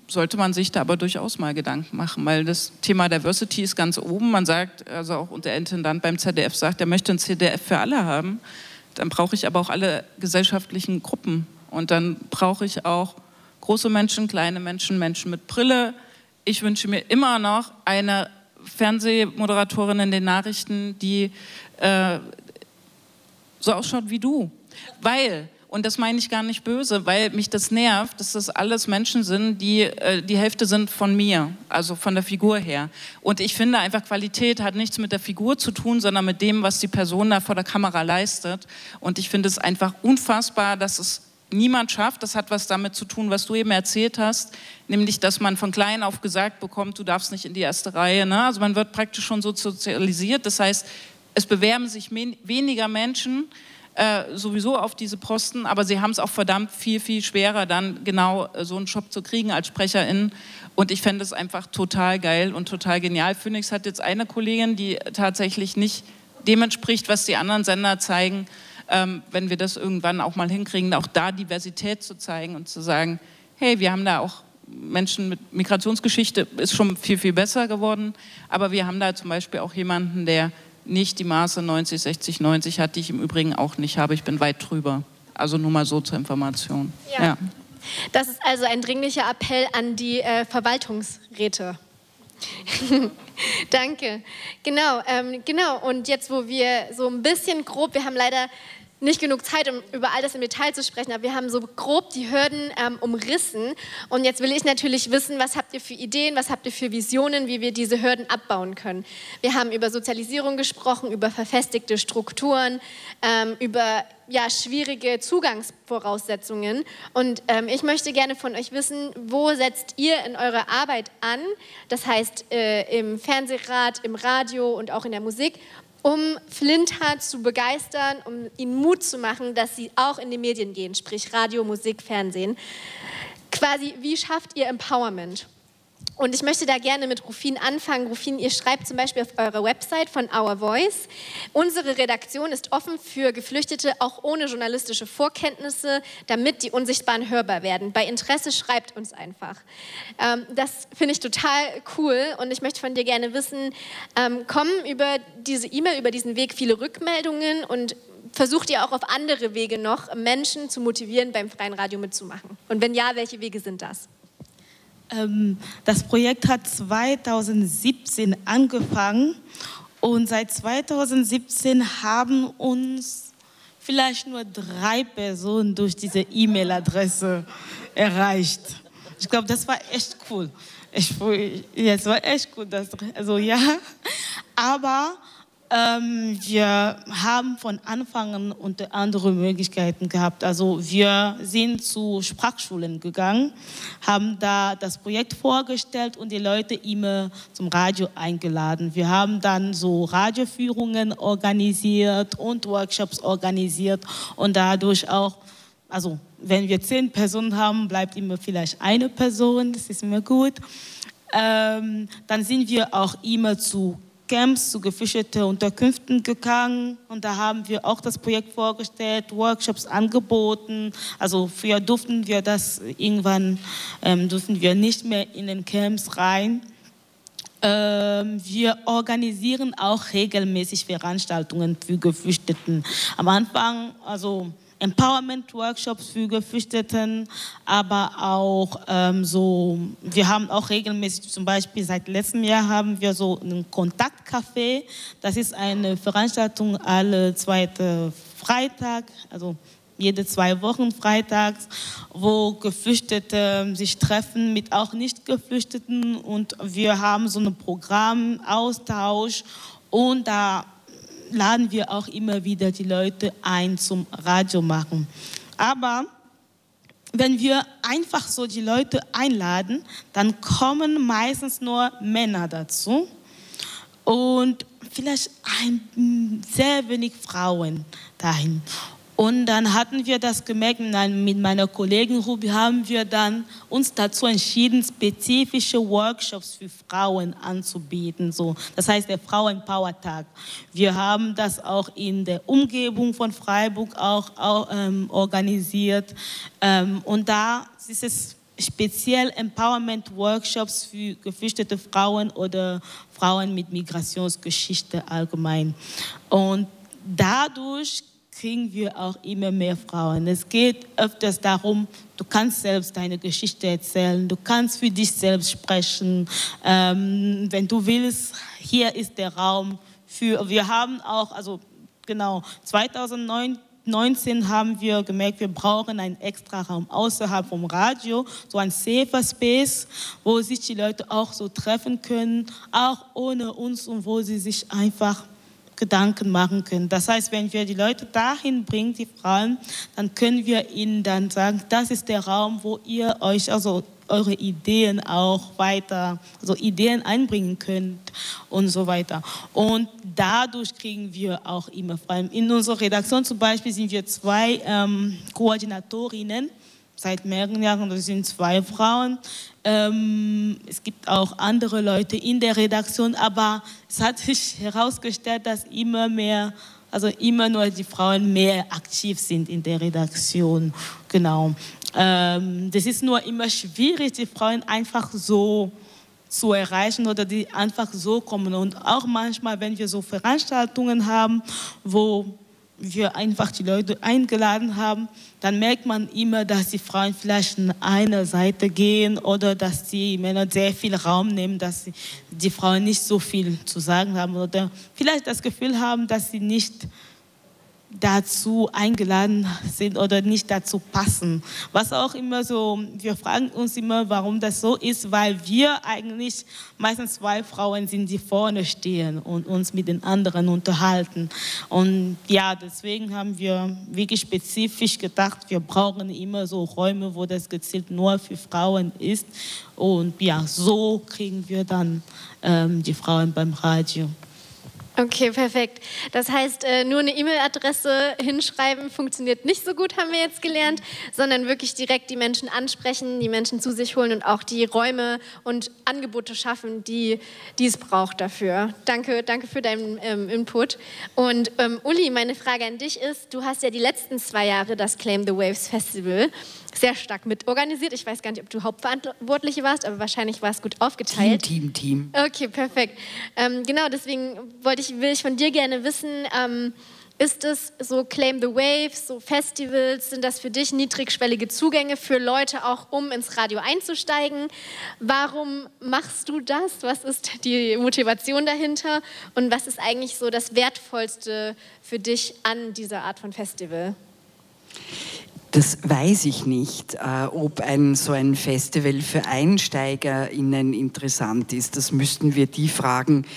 sollte man sich da aber durchaus mal Gedanken machen, weil das Thema Diversity ist ganz oben. Man sagt, also auch der Intendant beim ZDF sagt, er möchte ein CDF für alle haben. Dann brauche ich aber auch alle gesellschaftlichen Gruppen. Und dann brauche ich auch große Menschen, kleine Menschen, Menschen mit Brille. Ich wünsche mir immer noch eine Fernsehmoderatorin in den Nachrichten, die äh, so ausschaut wie du. Weil und das meine ich gar nicht böse, weil mich das nervt, dass das alles Menschen sind, die äh, die Hälfte sind von mir, also von der Figur her. Und ich finde einfach, Qualität hat nichts mit der Figur zu tun, sondern mit dem, was die Person da vor der Kamera leistet. Und ich finde es einfach unfassbar, dass es niemand schafft. Das hat was damit zu tun, was du eben erzählt hast, nämlich, dass man von klein auf gesagt bekommt, du darfst nicht in die erste Reihe. Ne? Also man wird praktisch schon so sozialisiert. Das heißt, es bewerben sich weniger Menschen äh, sowieso auf diese Posten, aber sie haben es auch verdammt viel, viel schwerer, dann genau äh, so einen Job zu kriegen als SprecherInnen. Und ich fände es einfach total geil und total genial. Phoenix hat jetzt eine Kollegin, die tatsächlich nicht dem entspricht, was die anderen Sender zeigen. Ähm, wenn wir das irgendwann auch mal hinkriegen, auch da Diversität zu zeigen und zu sagen, hey, wir haben da auch Menschen mit Migrationsgeschichte, ist schon viel, viel besser geworden. Aber wir haben da zum Beispiel auch jemanden, der nicht die Maße 90, 60, 90 hat, die ich im Übrigen auch nicht habe. Ich bin weit drüber. Also nur mal so zur Information. Ja. ja. Das ist also ein dringlicher Appell an die äh, Verwaltungsräte. Danke. Genau, ähm, genau. Und jetzt, wo wir so ein bisschen grob, wir haben leider nicht genug Zeit, um über all das im Detail zu sprechen, aber wir haben so grob die Hürden ähm, umrissen. Und jetzt will ich natürlich wissen, was habt ihr für Ideen, was habt ihr für Visionen, wie wir diese Hürden abbauen können. Wir haben über Sozialisierung gesprochen, über verfestigte Strukturen, ähm, über ja, schwierige Zugangsvoraussetzungen. Und ähm, ich möchte gerne von euch wissen, wo setzt ihr in eurer Arbeit an? Das heißt äh, im Fernsehrat, im Radio und auch in der Musik um Flinter zu begeistern, um ihnen Mut zu machen, dass sie auch in die Medien gehen, sprich Radio, Musik, Fernsehen. Quasi, wie schafft ihr Empowerment? Und ich möchte da gerne mit Rufin anfangen. Rufin, ihr schreibt zum Beispiel auf eurer Website von Our Voice, unsere Redaktion ist offen für Geflüchtete, auch ohne journalistische Vorkenntnisse, damit die Unsichtbaren hörbar werden. Bei Interesse schreibt uns einfach. Ähm, das finde ich total cool und ich möchte von dir gerne wissen, ähm, kommen über diese E-Mail, über diesen Weg viele Rückmeldungen und versucht ihr auch auf andere Wege noch Menschen zu motivieren, beim freien Radio mitzumachen? Und wenn ja, welche Wege sind das? Ähm, das Projekt hat 2017 angefangen und seit 2017 haben uns vielleicht nur drei Personen durch diese E-Mail-Adresse erreicht. Ich glaube, das war echt cool. Ich, ja, es war echt gut. Das, also ja, aber ähm, wir haben von Anfang an unter andere Möglichkeiten gehabt. Also wir sind zu Sprachschulen gegangen, haben da das Projekt vorgestellt und die Leute immer zum Radio eingeladen. Wir haben dann so Radioführungen organisiert und Workshops organisiert und dadurch auch, also wenn wir zehn Personen haben, bleibt immer vielleicht eine Person, das ist immer gut. Ähm, dann sind wir auch immer zu Camps, zu gefischerten Unterkünften gegangen und da haben wir auch das Projekt vorgestellt, Workshops angeboten. Also früher durften wir das, irgendwann ähm, durften wir nicht mehr in den Camps rein. Ähm, wir organisieren auch regelmäßig Veranstaltungen für Geflüchteten. Am Anfang, also Empowerment-Workshops für Geflüchteten, aber auch ähm, so, wir haben auch regelmäßig, zum Beispiel seit letztem Jahr haben wir so ein Kontaktcafé. Das ist eine Veranstaltung alle zweite Freitag, also jede zwei Wochen freitags, wo Geflüchtete sich treffen mit auch Nicht-Geflüchteten und wir haben so ein Programm, Austausch und da laden wir auch immer wieder die Leute ein zum Radio machen. Aber wenn wir einfach so die Leute einladen, dann kommen meistens nur Männer dazu und vielleicht ein, sehr wenig Frauen dahin. Und dann hatten wir das gemerkt, mit meiner Kollegin Ruby haben wir dann uns dazu entschieden, spezifische Workshops für Frauen anzubieten. So, das heißt der Frauenpower-Tag. Wir haben das auch in der Umgebung von Freiburg auch, auch ähm, organisiert. Ähm, und da ist es speziell Empowerment-Workshops für geflüchtete Frauen oder Frauen mit Migrationsgeschichte allgemein. Und dadurch kriegen wir auch immer mehr Frauen. Es geht öfters darum, du kannst selbst deine Geschichte erzählen, du kannst für dich selbst sprechen. Ähm, wenn du willst, hier ist der Raum für. Wir haben auch, also genau, 2019 haben wir gemerkt, wir brauchen einen extra Raum außerhalb vom Radio, so ein safer Space, wo sich die Leute auch so treffen können, auch ohne uns und wo sie sich einfach Gedanken machen können. Das heißt, wenn wir die Leute dahin bringen, die Frauen, dann können wir ihnen dann sagen, das ist der Raum, wo ihr euch, also eure Ideen auch weiter, also Ideen einbringen könnt und so weiter. Und dadurch kriegen wir auch immer, vor allem in unserer Redaktion zum Beispiel sind wir zwei ähm, Koordinatorinnen seit mehreren Jahren, das sind zwei Frauen. Ähm, es gibt auch andere Leute in der Redaktion, aber es hat sich herausgestellt, dass immer mehr also immer nur die Frauen mehr aktiv sind in der Redaktion. Genau. Ähm, das ist nur immer schwierig, die Frauen einfach so zu erreichen oder die einfach so kommen. Und auch manchmal, wenn wir so Veranstaltungen haben, wo wir einfach die Leute eingeladen haben, dann merkt man immer, dass die Frauen vielleicht an einer Seite gehen oder dass die Männer sehr viel Raum nehmen, dass die Frauen nicht so viel zu sagen haben oder vielleicht das Gefühl haben, dass sie nicht dazu eingeladen sind oder nicht dazu passen. Was auch immer so, wir fragen uns immer, warum das so ist, weil wir eigentlich meistens zwei Frauen sind, die vorne stehen und uns mit den anderen unterhalten. Und ja, deswegen haben wir wirklich spezifisch gedacht, wir brauchen immer so Räume, wo das gezielt nur für Frauen ist. Und ja, so kriegen wir dann ähm, die Frauen beim Radio. Okay, perfekt. Das heißt, äh, nur eine E-Mail-Adresse hinschreiben funktioniert nicht so gut, haben wir jetzt gelernt, sondern wirklich direkt die Menschen ansprechen, die Menschen zu sich holen und auch die Räume und Angebote schaffen, die, die es braucht dafür. Danke, danke für deinen ähm, Input. Und ähm, Uli, meine Frage an dich ist, du hast ja die letzten zwei Jahre das Claim the Waves Festival sehr stark mitorganisiert. Ich weiß gar nicht, ob du Hauptverantwortliche warst, aber wahrscheinlich war es gut aufgeteilt. Team, Team, Team. Okay, perfekt. Ähm, genau, deswegen wollte ich, will ich von dir gerne wissen, ähm, ist es so Claim the Waves, so Festivals, sind das für dich niedrigschwellige Zugänge für Leute auch, um ins Radio einzusteigen? Warum machst du das? Was ist die Motivation dahinter? Und was ist eigentlich so das Wertvollste für dich an dieser Art von Festival? Das weiß ich nicht, äh, ob ein so ein Festival für EinsteigerInnen interessant ist. Das müssten wir die fragen,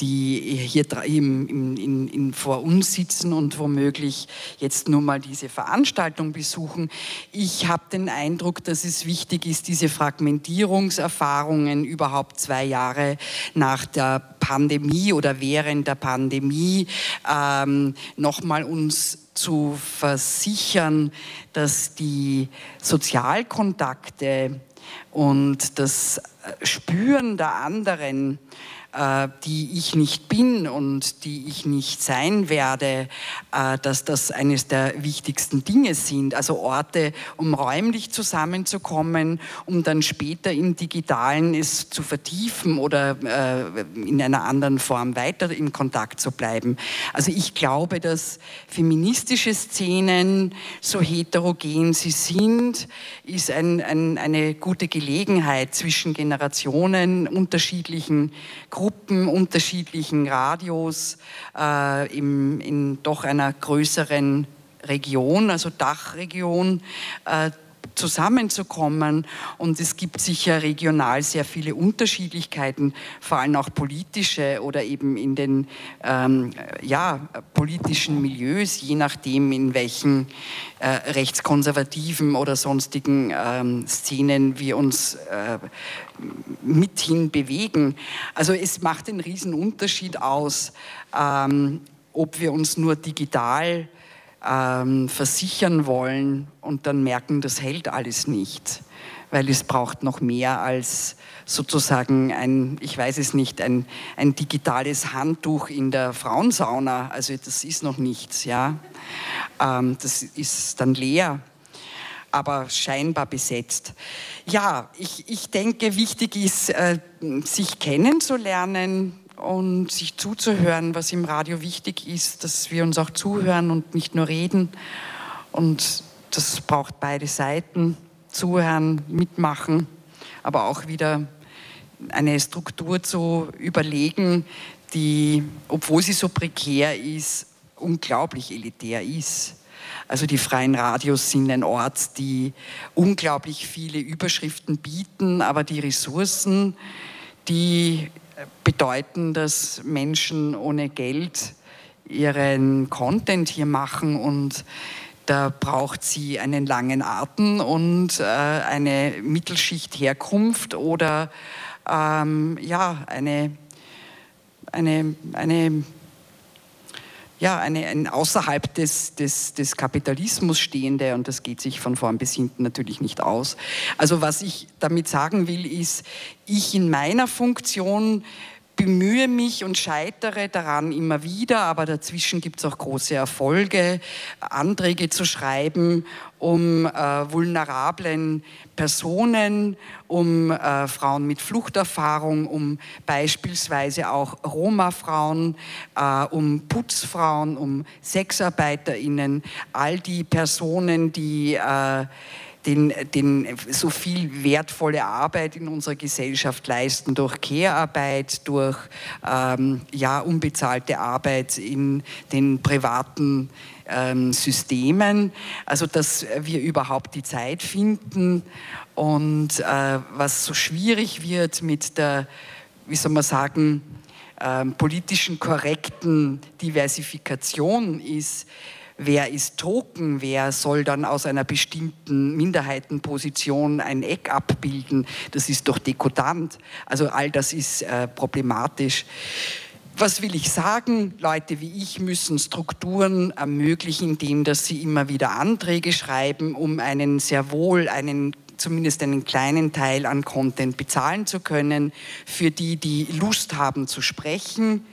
die hier im, im, in, in, vor uns sitzen und womöglich jetzt nur mal diese Veranstaltung besuchen. Ich habe den Eindruck, dass es wichtig ist, diese Fragmentierungserfahrungen überhaupt zwei Jahre nach der Pandemie oder während der Pandemie ähm, nochmal uns zu versichern, dass die Sozialkontakte und das Spüren der anderen die ich nicht bin und die ich nicht sein werde, äh, dass das eines der wichtigsten Dinge sind. Also Orte, um räumlich zusammenzukommen, um dann später im Digitalen es zu vertiefen oder äh, in einer anderen Form weiter in Kontakt zu bleiben. Also ich glaube, dass feministische Szenen, so heterogen sie sind, ist ein, ein, eine gute Gelegenheit zwischen Generationen, unterschiedlichen Gruppen, Gruppen unterschiedlichen Radios äh, im, in doch einer größeren Region, also Dachregion, äh, zusammenzukommen. Und es gibt sicher regional sehr viele Unterschiedlichkeiten, vor allem auch politische oder eben in den ähm, ja, politischen Milieus, je nachdem, in welchen äh, rechtskonservativen oder sonstigen ähm, Szenen wir uns äh, mithin bewegen. Also es macht einen riesen Unterschied aus, ähm, ob wir uns nur digital ähm, versichern wollen und dann merken, das hält alles nicht, weil es braucht noch mehr als sozusagen ein, ich weiß es nicht, ein, ein digitales Handtuch in der Frauensauna. Also das ist noch nichts, ja. Ähm, das ist dann leer aber scheinbar besetzt. Ja, ich, ich denke, wichtig ist, äh, sich kennenzulernen, und sich zuzuhören, was im Radio wichtig ist, dass wir uns auch zuhören und nicht nur reden. Und das braucht beide Seiten, zuhören, mitmachen, aber auch wieder eine Struktur zu überlegen, die, obwohl sie so prekär ist, unglaublich elitär ist. Also die freien Radios sind ein Ort, die unglaublich viele Überschriften bieten, aber die Ressourcen, die bedeuten, dass Menschen ohne Geld ihren Content hier machen und Da braucht sie einen langen Atem und äh, eine Mittelschicht Herkunft oder ähm, ja, eine, eine, eine ja, eine, ein außerhalb des, des, des Kapitalismus stehende und das geht sich von vorn bis hinten natürlich nicht aus. Also was ich damit sagen will, ist, ich in meiner Funktion bemühe mich und scheitere daran immer wieder, aber dazwischen gibt es auch große Erfolge, Anträge zu schreiben, um äh, vulnerablen Personen, um äh, Frauen mit Fluchterfahrung, um beispielsweise auch Roma-Frauen, äh, um Putzfrauen, um SexarbeiterInnen, all die Personen, die äh, den, den so viel wertvolle Arbeit in unserer Gesellschaft leisten durch Care-Arbeit, durch ähm, ja, unbezahlte Arbeit in den privaten ähm, Systemen. Also dass wir überhaupt die Zeit finden und äh, was so schwierig wird mit der, wie soll man sagen, ähm, politischen korrekten Diversifikation ist, wer ist Token, wer soll dann aus einer bestimmten Minderheitenposition ein Eck abbilden, das ist doch dekotant. Also all das ist äh, problematisch. Was will ich sagen? Leute wie ich müssen Strukturen ermöglichen, indem dass sie immer wieder Anträge schreiben, um einen sehr wohl einen zumindest einen kleinen Teil an Content bezahlen zu können, für die, die Lust haben zu sprechen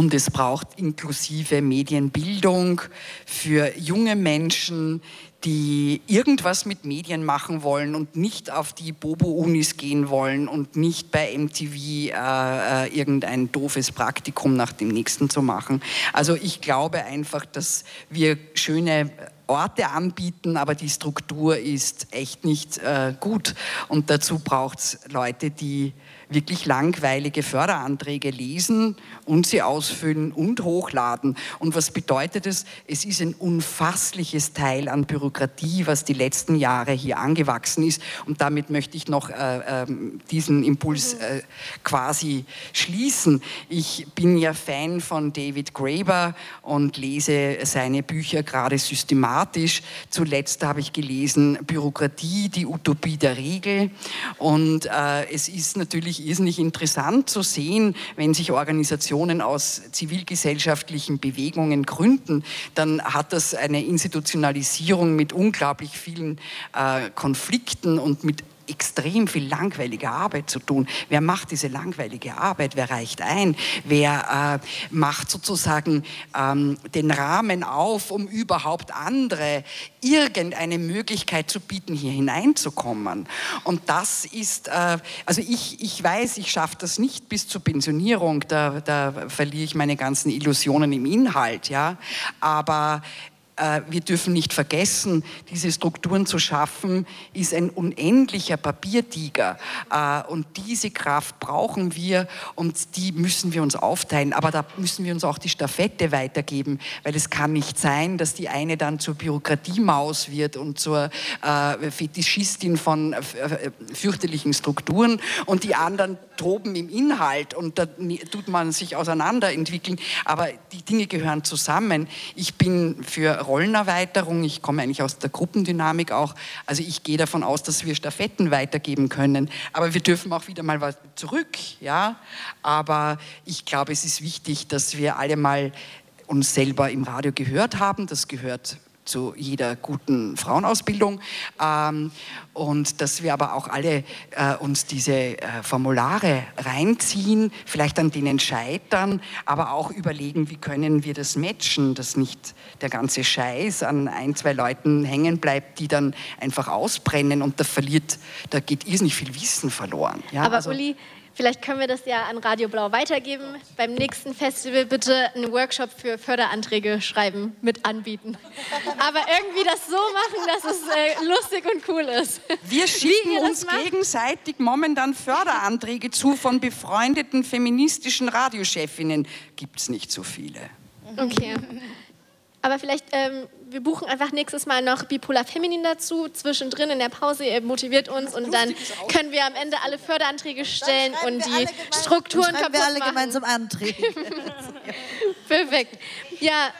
und es braucht inklusive Medienbildung für junge Menschen, die irgendwas mit Medien machen wollen und nicht auf die Bobo-Unis gehen wollen und nicht bei MTV äh, äh, irgendein doofes Praktikum nach dem nächsten zu machen. Also ich glaube einfach, dass wir schöne Orte anbieten, aber die Struktur ist echt nicht äh, gut. Und dazu braucht es Leute, die wirklich langweilige Förderanträge lesen und sie ausfüllen und hochladen. Und was bedeutet es? Es ist ein unfassliches Teil an Bürokratie, was die letzten Jahre hier angewachsen ist. Und damit möchte ich noch äh, äh, diesen Impuls äh, quasi schließen. Ich bin ja Fan von David Graeber und lese seine Bücher gerade systematisch. Zuletzt habe ich gelesen Bürokratie, die Utopie der Regel. Und äh, es ist natürlich irrsinnig interessant zu sehen, wenn sich Organisationen aus zivilgesellschaftlichen Bewegungen gründen, dann hat das eine Institutionalisierung mit unglaublich vielen äh, Konflikten und mit extrem viel langweilige Arbeit zu tun. Wer macht diese langweilige Arbeit? Wer reicht ein? Wer äh, macht sozusagen ähm, den Rahmen auf, um überhaupt andere irgendeine Möglichkeit zu bieten, hier hineinzukommen? Und das ist, äh, also ich, ich weiß, ich schaffe das nicht bis zur Pensionierung, da, da verliere ich meine ganzen Illusionen im Inhalt, ja. Aber wir dürfen nicht vergessen, diese Strukturen zu schaffen, ist ein unendlicher Papiertiger. Äh, und diese Kraft brauchen wir und die müssen wir uns aufteilen. Aber da müssen wir uns auch die Staffette weitergeben, weil es kann nicht sein, dass die eine dann zur Bürokratiemaus wird und zur äh, Fetischistin von fürchterlichen Strukturen und die anderen toben im Inhalt und da tut man sich auseinanderentwickeln. Aber die Dinge gehören zusammen. Ich bin für Rollenerweiterung. Ich komme eigentlich aus der Gruppendynamik auch. Also ich gehe davon aus, dass wir Staffetten weitergeben können. Aber wir dürfen auch wieder mal was zurück. Ja? Aber ich glaube, es ist wichtig, dass wir alle mal uns selber im Radio gehört haben. Das gehört zu jeder guten Frauenausbildung. Ähm, und dass wir aber auch alle äh, uns diese äh, Formulare reinziehen, vielleicht an denen scheitern, aber auch überlegen, wie können wir das matchen, dass nicht der ganze Scheiß an ein, zwei Leuten hängen bleibt, die dann einfach ausbrennen und da verliert, da geht irrsinnig viel Wissen verloren. Ja, aber also, Uli, Vielleicht können wir das ja an Radio Blau weitergeben. Beim nächsten Festival bitte einen Workshop für Förderanträge schreiben mit anbieten. Aber irgendwie das so machen, dass es äh, lustig und cool ist. Wir schicken uns gegenseitig momentan Förderanträge zu von befreundeten feministischen Radiochefinnen. Gibt es nicht so viele. Okay. Aber vielleicht, ähm, wir buchen einfach nächstes Mal noch Bipolar Feminin dazu, zwischendrin in der Pause, ihr motiviert uns und dann können wir am Ende alle Förderanträge stellen und die Strukturen kaputt wir alle gemeinsam Anträge. Perfekt. Ja.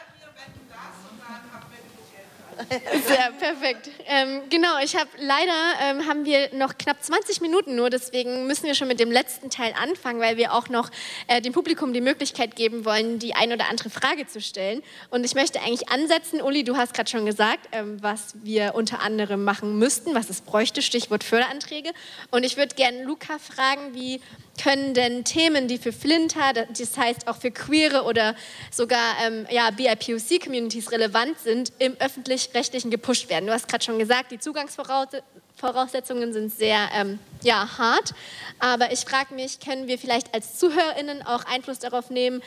Sehr perfekt. Ähm, genau, ich habe leider ähm, haben wir noch knapp 20 Minuten nur, deswegen müssen wir schon mit dem letzten Teil anfangen, weil wir auch noch äh, dem Publikum die Möglichkeit geben wollen, die ein oder andere Frage zu stellen. Und ich möchte eigentlich ansetzen, Uli, du hast gerade schon gesagt, ähm, was wir unter anderem machen müssten, was es bräuchte, Stichwort Förderanträge. Und ich würde gerne Luca fragen, wie können denn Themen, die für Flinter, das heißt auch für queere oder sogar ähm, ja, BIPOC-Communities relevant sind, im öffentlich-rechtlichen gepusht werden? Du hast gerade schon gesagt, die Zugangsvoraussetzungen Voraussetzungen sind sehr ähm, ja, hart. Aber ich frage mich, können wir vielleicht als ZuhörerInnen auch Einfluss darauf nehmen?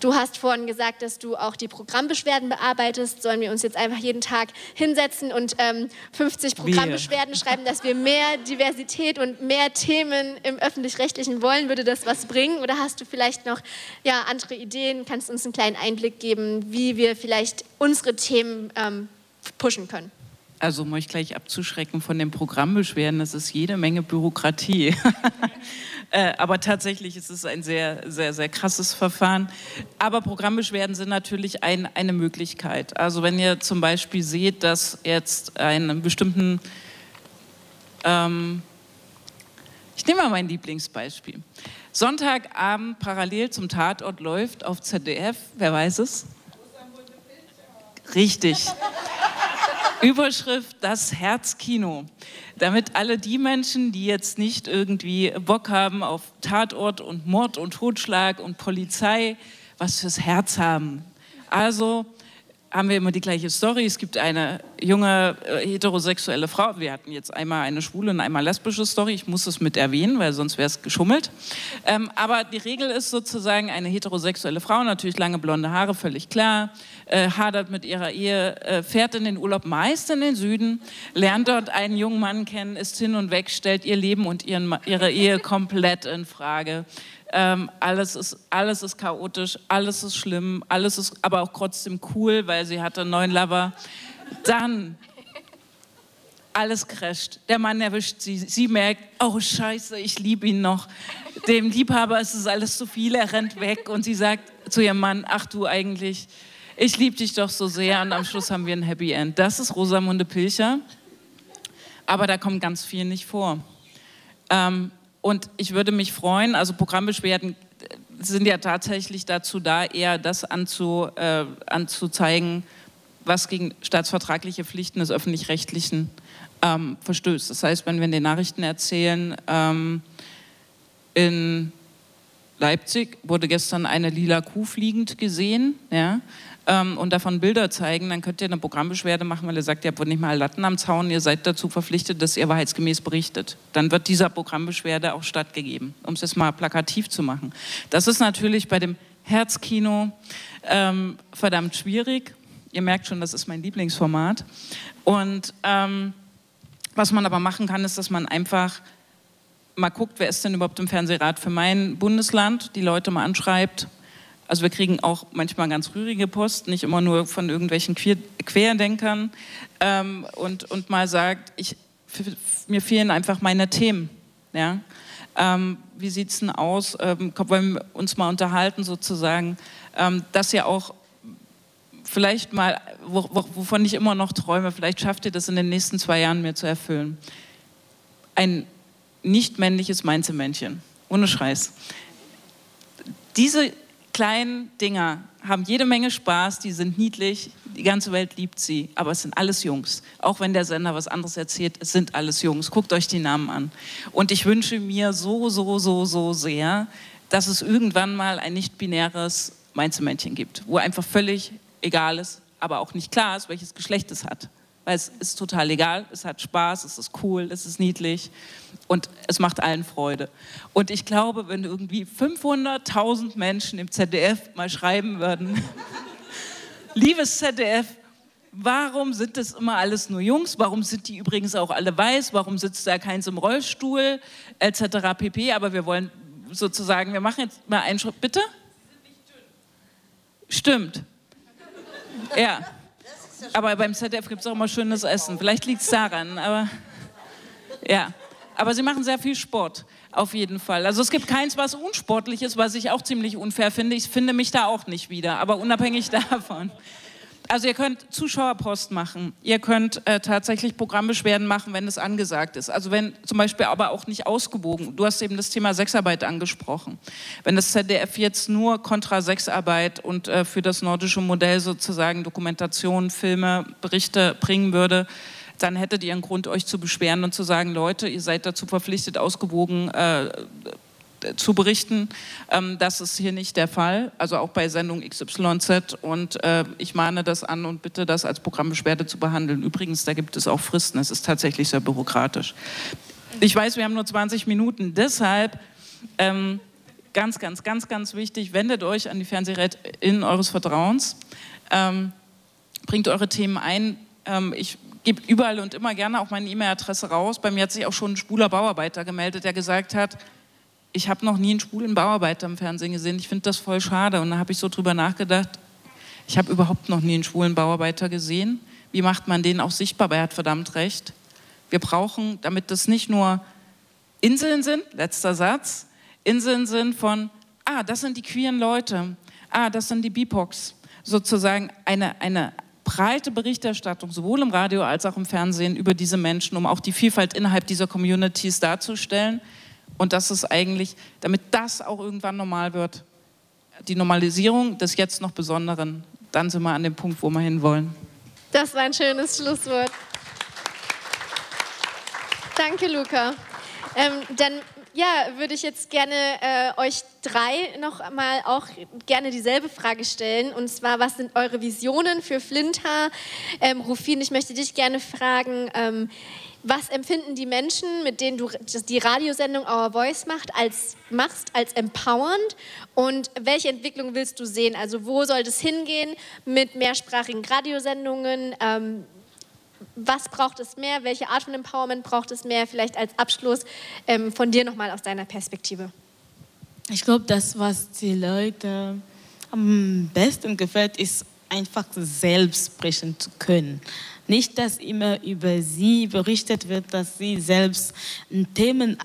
Du hast vorhin gesagt, dass du auch die Programmbeschwerden bearbeitest. Sollen wir uns jetzt einfach jeden Tag hinsetzen und ähm, 50 Programmbeschwerden wir. schreiben, dass wir mehr Diversität und mehr Themen im Öffentlich-Rechtlichen wollen? Würde das was bringen? Oder hast du vielleicht noch ja, andere Ideen? Kannst du uns einen kleinen Einblick geben, wie wir vielleicht unsere Themen ähm, pushen können? Also um euch gleich abzuschrecken von den Programmbeschwerden, das ist jede Menge Bürokratie. Äh, aber tatsächlich ist es ein sehr, sehr, sehr krasses Verfahren. Aber Programmbeschwerden sind natürlich ein, eine Möglichkeit. Also wenn ihr zum Beispiel seht, dass jetzt einen bestimmten, ähm, ich nehme mal mein Lieblingsbeispiel. Sonntagabend parallel zum Tatort läuft auf ZDF, wer weiß es? Richtig. Überschrift Das Herzkino. Damit alle die Menschen, die jetzt nicht irgendwie Bock haben auf Tatort und Mord und Totschlag und Polizei, was fürs Herz haben. Also haben wir immer die gleiche Story. Es gibt eine junge äh, heterosexuelle Frau. Wir hatten jetzt einmal eine schwule und einmal lesbische Story. Ich muss es mit erwähnen, weil sonst wäre es geschummelt. Ähm, aber die Regel ist sozusagen eine heterosexuelle Frau, natürlich lange blonde Haare, völlig klar, äh, hadert mit ihrer Ehe, äh, fährt in den Urlaub meist in den Süden, lernt dort einen jungen Mann kennen, ist hin und weg, stellt ihr Leben und ihren, ihre Ehe komplett in Frage ähm, alles, ist, alles ist chaotisch, alles ist schlimm, alles ist aber auch trotzdem cool, weil sie hatte einen neuen Lover. Dann alles crasht. Der Mann erwischt sie. Sie merkt, oh Scheiße, ich liebe ihn noch. Dem Liebhaber ist es alles zu viel, er rennt weg und sie sagt zu ihrem Mann, ach du eigentlich, ich liebe dich doch so sehr und am Schluss haben wir ein Happy End. Das ist Rosamunde Pilcher, aber da kommt ganz viel nicht vor. Ähm, und ich würde mich freuen, also Programmbeschwerden sind ja tatsächlich dazu da, eher das anzu, äh, anzuzeigen, was gegen staatsvertragliche Pflichten des öffentlich-rechtlichen ähm, verstößt. Das heißt, wenn wir in den Nachrichten erzählen, ähm, in Leipzig wurde gestern eine lila Kuh fliegend gesehen, ja, ähm, und davon Bilder zeigen, dann könnt ihr eine Programmbeschwerde machen, weil ihr sagt, ihr habt nicht mal Latten am Zaun, ihr seid dazu verpflichtet, dass ihr wahrheitsgemäß berichtet. Dann wird dieser Programmbeschwerde auch stattgegeben, um es jetzt mal plakativ zu machen. Das ist natürlich bei dem Herzkino ähm, verdammt schwierig. Ihr merkt schon, das ist mein Lieblingsformat. Und ähm, was man aber machen kann, ist, dass man einfach mal guckt, wer ist denn überhaupt im Fernsehrat für mein Bundesland, die Leute mal anschreibt, also wir kriegen auch manchmal ganz rührige Post, nicht immer nur von irgendwelchen Quer Querdenkern ähm, und, und mal sagt, ich, mir fehlen einfach meine Themen. Ja? Ähm, wie sieht es denn aus? Ähm, wollen wir uns mal unterhalten sozusagen, ähm, dass ihr auch vielleicht mal, wo, wo, wovon ich immer noch träume, vielleicht schafft ihr das in den nächsten zwei Jahren mir zu erfüllen. Ein nicht männliches Mainzelmännchen, ohne Scheiß. Diese kleinen Dinger haben jede Menge Spaß, die sind niedlich, die ganze Welt liebt sie, aber es sind alles Jungs. Auch wenn der Sender was anderes erzählt, es sind alles Jungs. Guckt euch die Namen an. Und ich wünsche mir so, so, so, so sehr, dass es irgendwann mal ein nicht-binäres Mainzelmännchen gibt, wo einfach völlig egal ist, aber auch nicht klar ist, welches Geschlecht es hat weil es ist total egal, es hat Spaß, es ist cool, es ist niedlich und es macht allen Freude. Und ich glaube, wenn irgendwie 500.000 Menschen im ZDF mal schreiben würden, liebes ZDF, warum sind das immer alles nur Jungs? Warum sind die übrigens auch alle weiß? Warum sitzt da keins im Rollstuhl? Etc. pp. Aber wir wollen sozusagen, wir machen jetzt mal einen Schritt. Bitte? Stimmt. Ja. Aber beim ZDF gibt es auch immer schönes Essen. Vielleicht liegt es daran, aber ja. Aber sie machen sehr viel Sport, auf jeden Fall. Also es gibt keins, was unsportlich ist, was ich auch ziemlich unfair finde. Ich finde mich da auch nicht wieder, aber unabhängig davon. Also ihr könnt Zuschauerpost machen, ihr könnt äh, tatsächlich Programmbeschwerden machen, wenn es angesagt ist. Also wenn zum Beispiel aber auch nicht ausgewogen. Du hast eben das Thema Sexarbeit angesprochen. Wenn das ZDF jetzt nur kontra Sexarbeit und äh, für das nordische Modell sozusagen Dokumentation, Filme, Berichte bringen würde, dann hättet ihr einen Grund, euch zu beschweren und zu sagen, Leute, ihr seid dazu verpflichtet, ausgewogen äh, zu berichten. Ähm, das ist hier nicht der Fall, also auch bei Sendung XYZ. Und äh, ich mahne das an und bitte, das als Programmbeschwerde zu behandeln. Übrigens, da gibt es auch Fristen. Es ist tatsächlich sehr bürokratisch. Ich weiß, wir haben nur 20 Minuten. Deshalb ähm, ganz, ganz, ganz, ganz wichtig, wendet euch an die Fernsehrätin eures Vertrauens. Ähm, bringt eure Themen ein. Ähm, ich gebe überall und immer gerne auch meine E-Mail-Adresse raus. Bei mir hat sich auch schon ein schwuler Bauarbeiter gemeldet, der gesagt hat, ich habe noch nie einen schwulen Bauarbeiter im Fernsehen gesehen. Ich finde das voll schade. Und da habe ich so drüber nachgedacht, ich habe überhaupt noch nie einen schwulen Bauarbeiter gesehen. Wie macht man den auch sichtbar? Er hat verdammt recht. Wir brauchen, damit das nicht nur Inseln sind, letzter Satz, Inseln sind von, ah, das sind die queeren Leute, ah, das sind die BIPOCs, sozusagen eine, eine breite Berichterstattung, sowohl im Radio als auch im Fernsehen über diese Menschen, um auch die Vielfalt innerhalb dieser Communities darzustellen. Und das ist eigentlich, damit das auch irgendwann normal wird, die Normalisierung des jetzt noch Besonderen, dann sind wir an dem Punkt, wo wir hinwollen. Das war ein schönes Schlusswort. Danke, Luca. Ähm, dann ja, würde ich jetzt gerne äh, euch drei noch mal auch gerne dieselbe Frage stellen. Und zwar, was sind eure Visionen für Flinter? Ähm, Rufin, ich möchte dich gerne fragen, ähm, was empfinden die Menschen, mit denen du die Radiosendung Our Voice macht, als, machst, als empowernd? Und welche Entwicklung willst du sehen? Also wo soll das hingehen mit mehrsprachigen Radiosendungen? Ähm, was braucht es mehr? Welche Art von Empowerment braucht es mehr? Vielleicht als Abschluss ähm, von dir nochmal aus deiner Perspektive. Ich glaube, das, was die Leute am besten gefällt, ist einfach selbst sprechen zu können. Nicht, dass immer über sie berichtet wird, dass sie selbst Themen,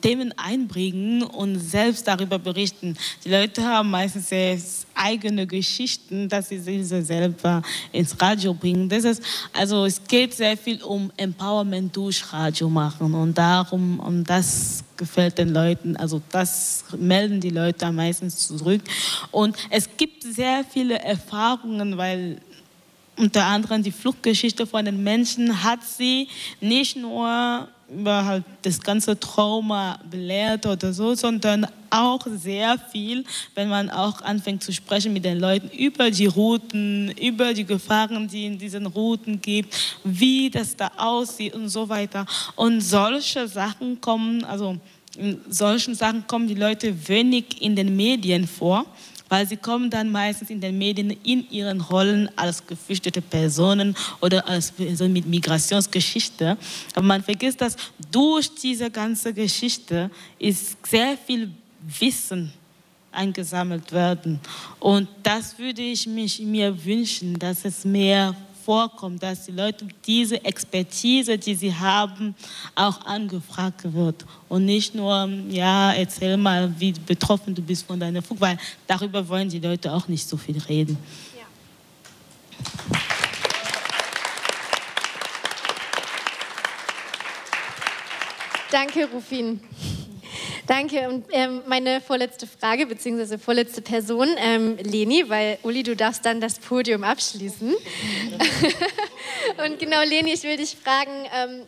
Themen einbringen und selbst darüber berichten. Die Leute haben meistens eigene Geschichten, dass sie diese selber ins Radio bringen. Das ist, also es geht sehr viel um Empowerment durch Radio machen und darum, um das gefällt den Leuten, also das melden die Leute meistens zurück. Und es gibt sehr viele Erfahrungen, weil unter anderem die Fluchtgeschichte von den Menschen hat sie nicht nur über halt das ganze Trauma belehrt oder so, sondern auch sehr viel, wenn man auch anfängt zu sprechen mit den Leuten über die Routen, über die Gefahren, die in diesen Routen gibt, wie das da aussieht und so weiter. Und solche Sachen kommen, also in solchen Sachen kommen die Leute wenig in den Medien vor weil sie kommen dann meistens in den Medien in ihren Rollen als geflüchtete Personen oder als Personen mit Migrationsgeschichte. Aber man vergisst, dass durch diese ganze Geschichte ist sehr viel Wissen eingesammelt werden. Und das würde ich mich, mir wünschen, dass es mehr vorkommt, dass die Leute diese Expertise, die sie haben, auch angefragt wird. Und nicht nur, ja, erzähl mal, wie betroffen du bist von deiner Flucht, weil darüber wollen die Leute auch nicht so viel reden. Ja. Danke, Rufin. Danke. Und ähm, meine vorletzte Frage, beziehungsweise vorletzte Person, ähm, Leni, weil Uli, du darfst dann das Podium abschließen. und genau, Leni, ich will dich fragen, ähm,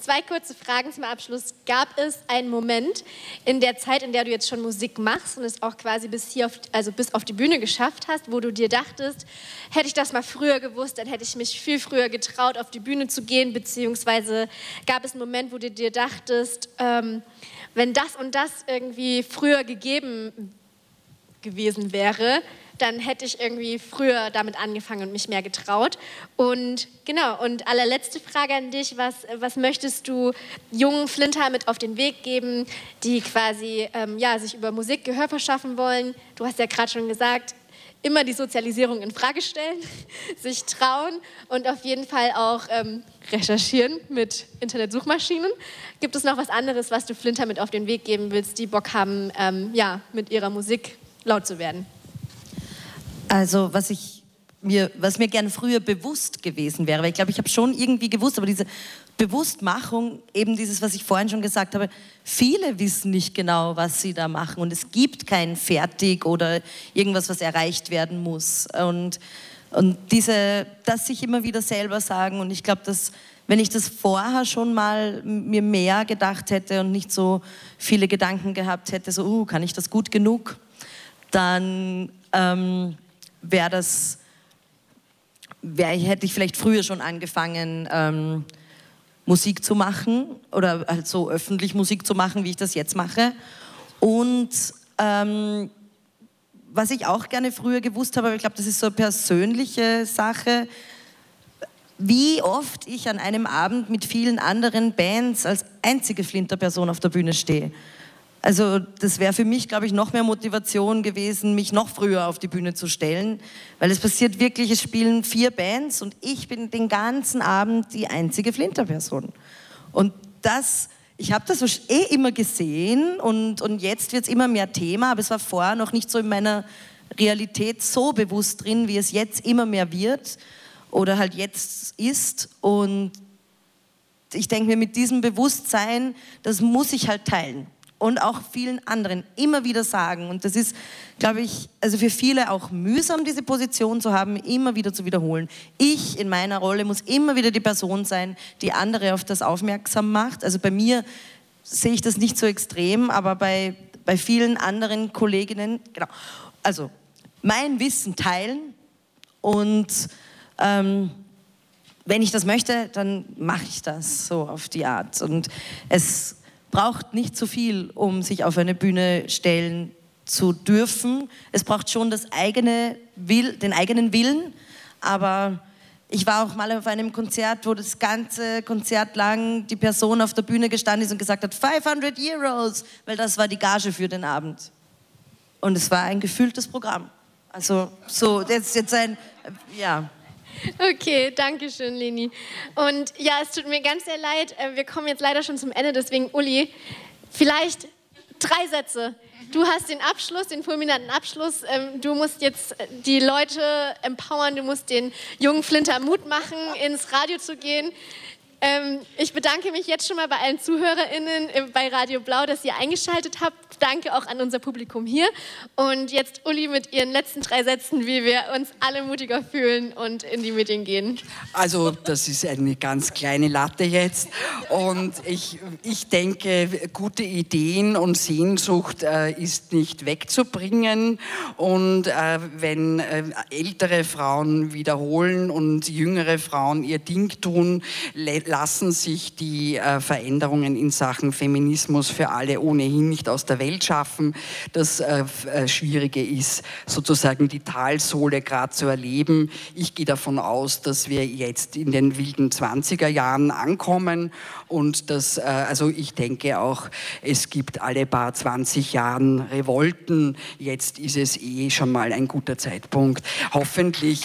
zwei kurze Fragen zum Abschluss. Gab es einen Moment in der Zeit, in der du jetzt schon Musik machst und es auch quasi bis hier, auf, also bis auf die Bühne geschafft hast, wo du dir dachtest, hätte ich das mal früher gewusst, dann hätte ich mich viel früher getraut, auf die Bühne zu gehen, beziehungsweise gab es einen Moment, wo du dir dachtest, ähm, wenn das und das irgendwie früher gegeben gewesen wäre, dann hätte ich irgendwie früher damit angefangen und mich mehr getraut. Und genau, und allerletzte Frage an dich, was, was möchtest du jungen Flinter mit auf den Weg geben, die quasi ähm, ja, sich über Musik Gehör verschaffen wollen? Du hast ja gerade schon gesagt, immer die Sozialisierung in Frage stellen, sich trauen und auf jeden Fall auch ähm, recherchieren mit Internetsuchmaschinen. Gibt es noch was anderes, was du Flinter mit auf den Weg geben willst, die Bock haben, ähm, ja, mit ihrer Musik laut zu werden? Also was ich mir, was mir gern früher bewusst gewesen wäre. Weil ich glaube, ich habe schon irgendwie gewusst, aber diese Bewusstmachung, eben dieses, was ich vorhin schon gesagt habe, viele wissen nicht genau, was sie da machen und es gibt kein Fertig oder irgendwas, was erreicht werden muss. Und, und diese, das sich immer wieder selber sagen und ich glaube, dass wenn ich das vorher schon mal mir mehr gedacht hätte und nicht so viele Gedanken gehabt hätte, so, uh, kann ich das gut genug, dann ähm, wäre das wär, hätte ich vielleicht früher schon angefangen, ähm, Musik zu machen oder halt so öffentlich Musik zu machen, wie ich das jetzt mache. Und ähm, was ich auch gerne früher gewusst habe, aber ich glaube, das ist so eine persönliche Sache, wie oft ich an einem Abend mit vielen anderen Bands als einzige Flinterperson auf der Bühne stehe. Also das wäre für mich, glaube ich, noch mehr Motivation gewesen, mich noch früher auf die Bühne zu stellen, weil es passiert wirklich, es spielen vier Bands und ich bin den ganzen Abend die einzige Flinterperson. Und das, ich habe das eh immer gesehen und, und jetzt wird es immer mehr Thema, aber es war vorher noch nicht so in meiner Realität so bewusst drin, wie es jetzt immer mehr wird oder halt jetzt ist. Und ich denke mir, mit diesem Bewusstsein, das muss ich halt teilen und auch vielen anderen immer wieder sagen. Und das ist, glaube ich, also für viele auch mühsam, diese Position zu haben, immer wieder zu wiederholen. Ich in meiner Rolle muss immer wieder die Person sein, die andere auf das aufmerksam macht. Also bei mir sehe ich das nicht so extrem, aber bei, bei vielen anderen Kolleginnen, genau. Also mein Wissen teilen und ähm, wenn ich das möchte, dann mache ich das so auf die Art. Und es braucht nicht so viel, um sich auf eine Bühne stellen zu dürfen. Es braucht schon das eigene Will, den eigenen Willen, aber ich war auch mal auf einem Konzert, wo das ganze Konzert lang die Person auf der Bühne gestanden ist und gesagt hat, 500 Euros, weil das war die Gage für den Abend. Und es war ein gefühltes Programm. Also so, jetzt, jetzt ein, ja, Okay, danke schön, Leni. Und ja, es tut mir ganz sehr leid. Äh, wir kommen jetzt leider schon zum Ende, deswegen Uli, vielleicht drei Sätze. Du hast den Abschluss, den fulminanten Abschluss. Ähm, du musst jetzt die Leute empowern, du musst den jungen Flinter Mut machen, ins Radio zu gehen. Ähm, ich bedanke mich jetzt schon mal bei allen ZuhörerInnen äh, bei Radio Blau, dass ihr eingeschaltet habt. Danke auch an unser Publikum hier. Und jetzt Uli mit ihren letzten drei Sätzen, wie wir uns alle mutiger fühlen und in die Medien gehen. Also, das ist eine ganz kleine Latte jetzt. Und ich, ich denke, gute Ideen und Sehnsucht äh, ist nicht wegzubringen. Und äh, wenn äh, ältere Frauen wiederholen und jüngere Frauen ihr Ding tun, lassen sich die äh, Veränderungen in Sachen Feminismus für alle ohnehin nicht aus der Welt schaffen. Das äh, äh, Schwierige ist sozusagen die Talsohle gerade zu erleben. Ich gehe davon aus, dass wir jetzt in den wilden 20er Jahren ankommen und dass, also ich denke auch, es gibt alle paar 20 Jahren Revolten. Jetzt ist es eh schon mal ein guter Zeitpunkt. Hoffentlich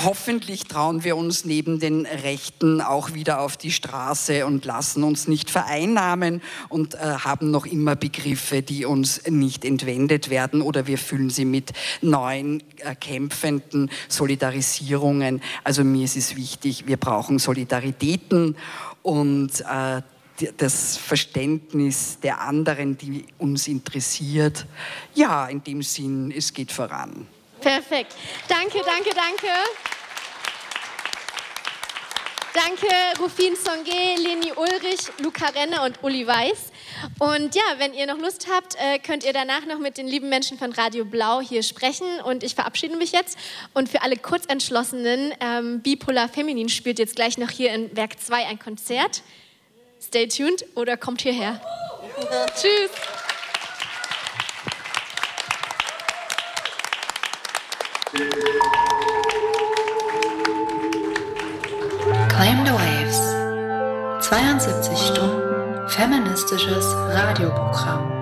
hoffentlich trauen wir uns neben den Rechten auch wieder auf die Straße und lassen uns nicht vereinnahmen und äh, haben noch immer Begriffe, die uns nicht entwendet werden oder wir füllen sie mit neuen äh, kämpfenden Solidarisierungen. Also mir ist es wichtig, wir brauchen Solidaritäten und äh, das Verständnis der anderen, die uns interessiert. Ja, in dem Sinn, es geht voran. Perfekt. Danke, danke, danke. Danke Rufin Songe, Leni Ulrich, Luca Renner und Uli Weiß. Und ja, wenn ihr noch Lust habt, äh, könnt ihr danach noch mit den lieben Menschen von Radio Blau hier sprechen. Und ich verabschiede mich jetzt. Und für alle Kurzentschlossenen, ähm, Bipolar Feminin spielt jetzt gleich noch hier in Werk 2 ein Konzert. Stay tuned oder kommt hierher. Tschüss. Claim the Waves. 72 Stunden feministisches Radioprogramm.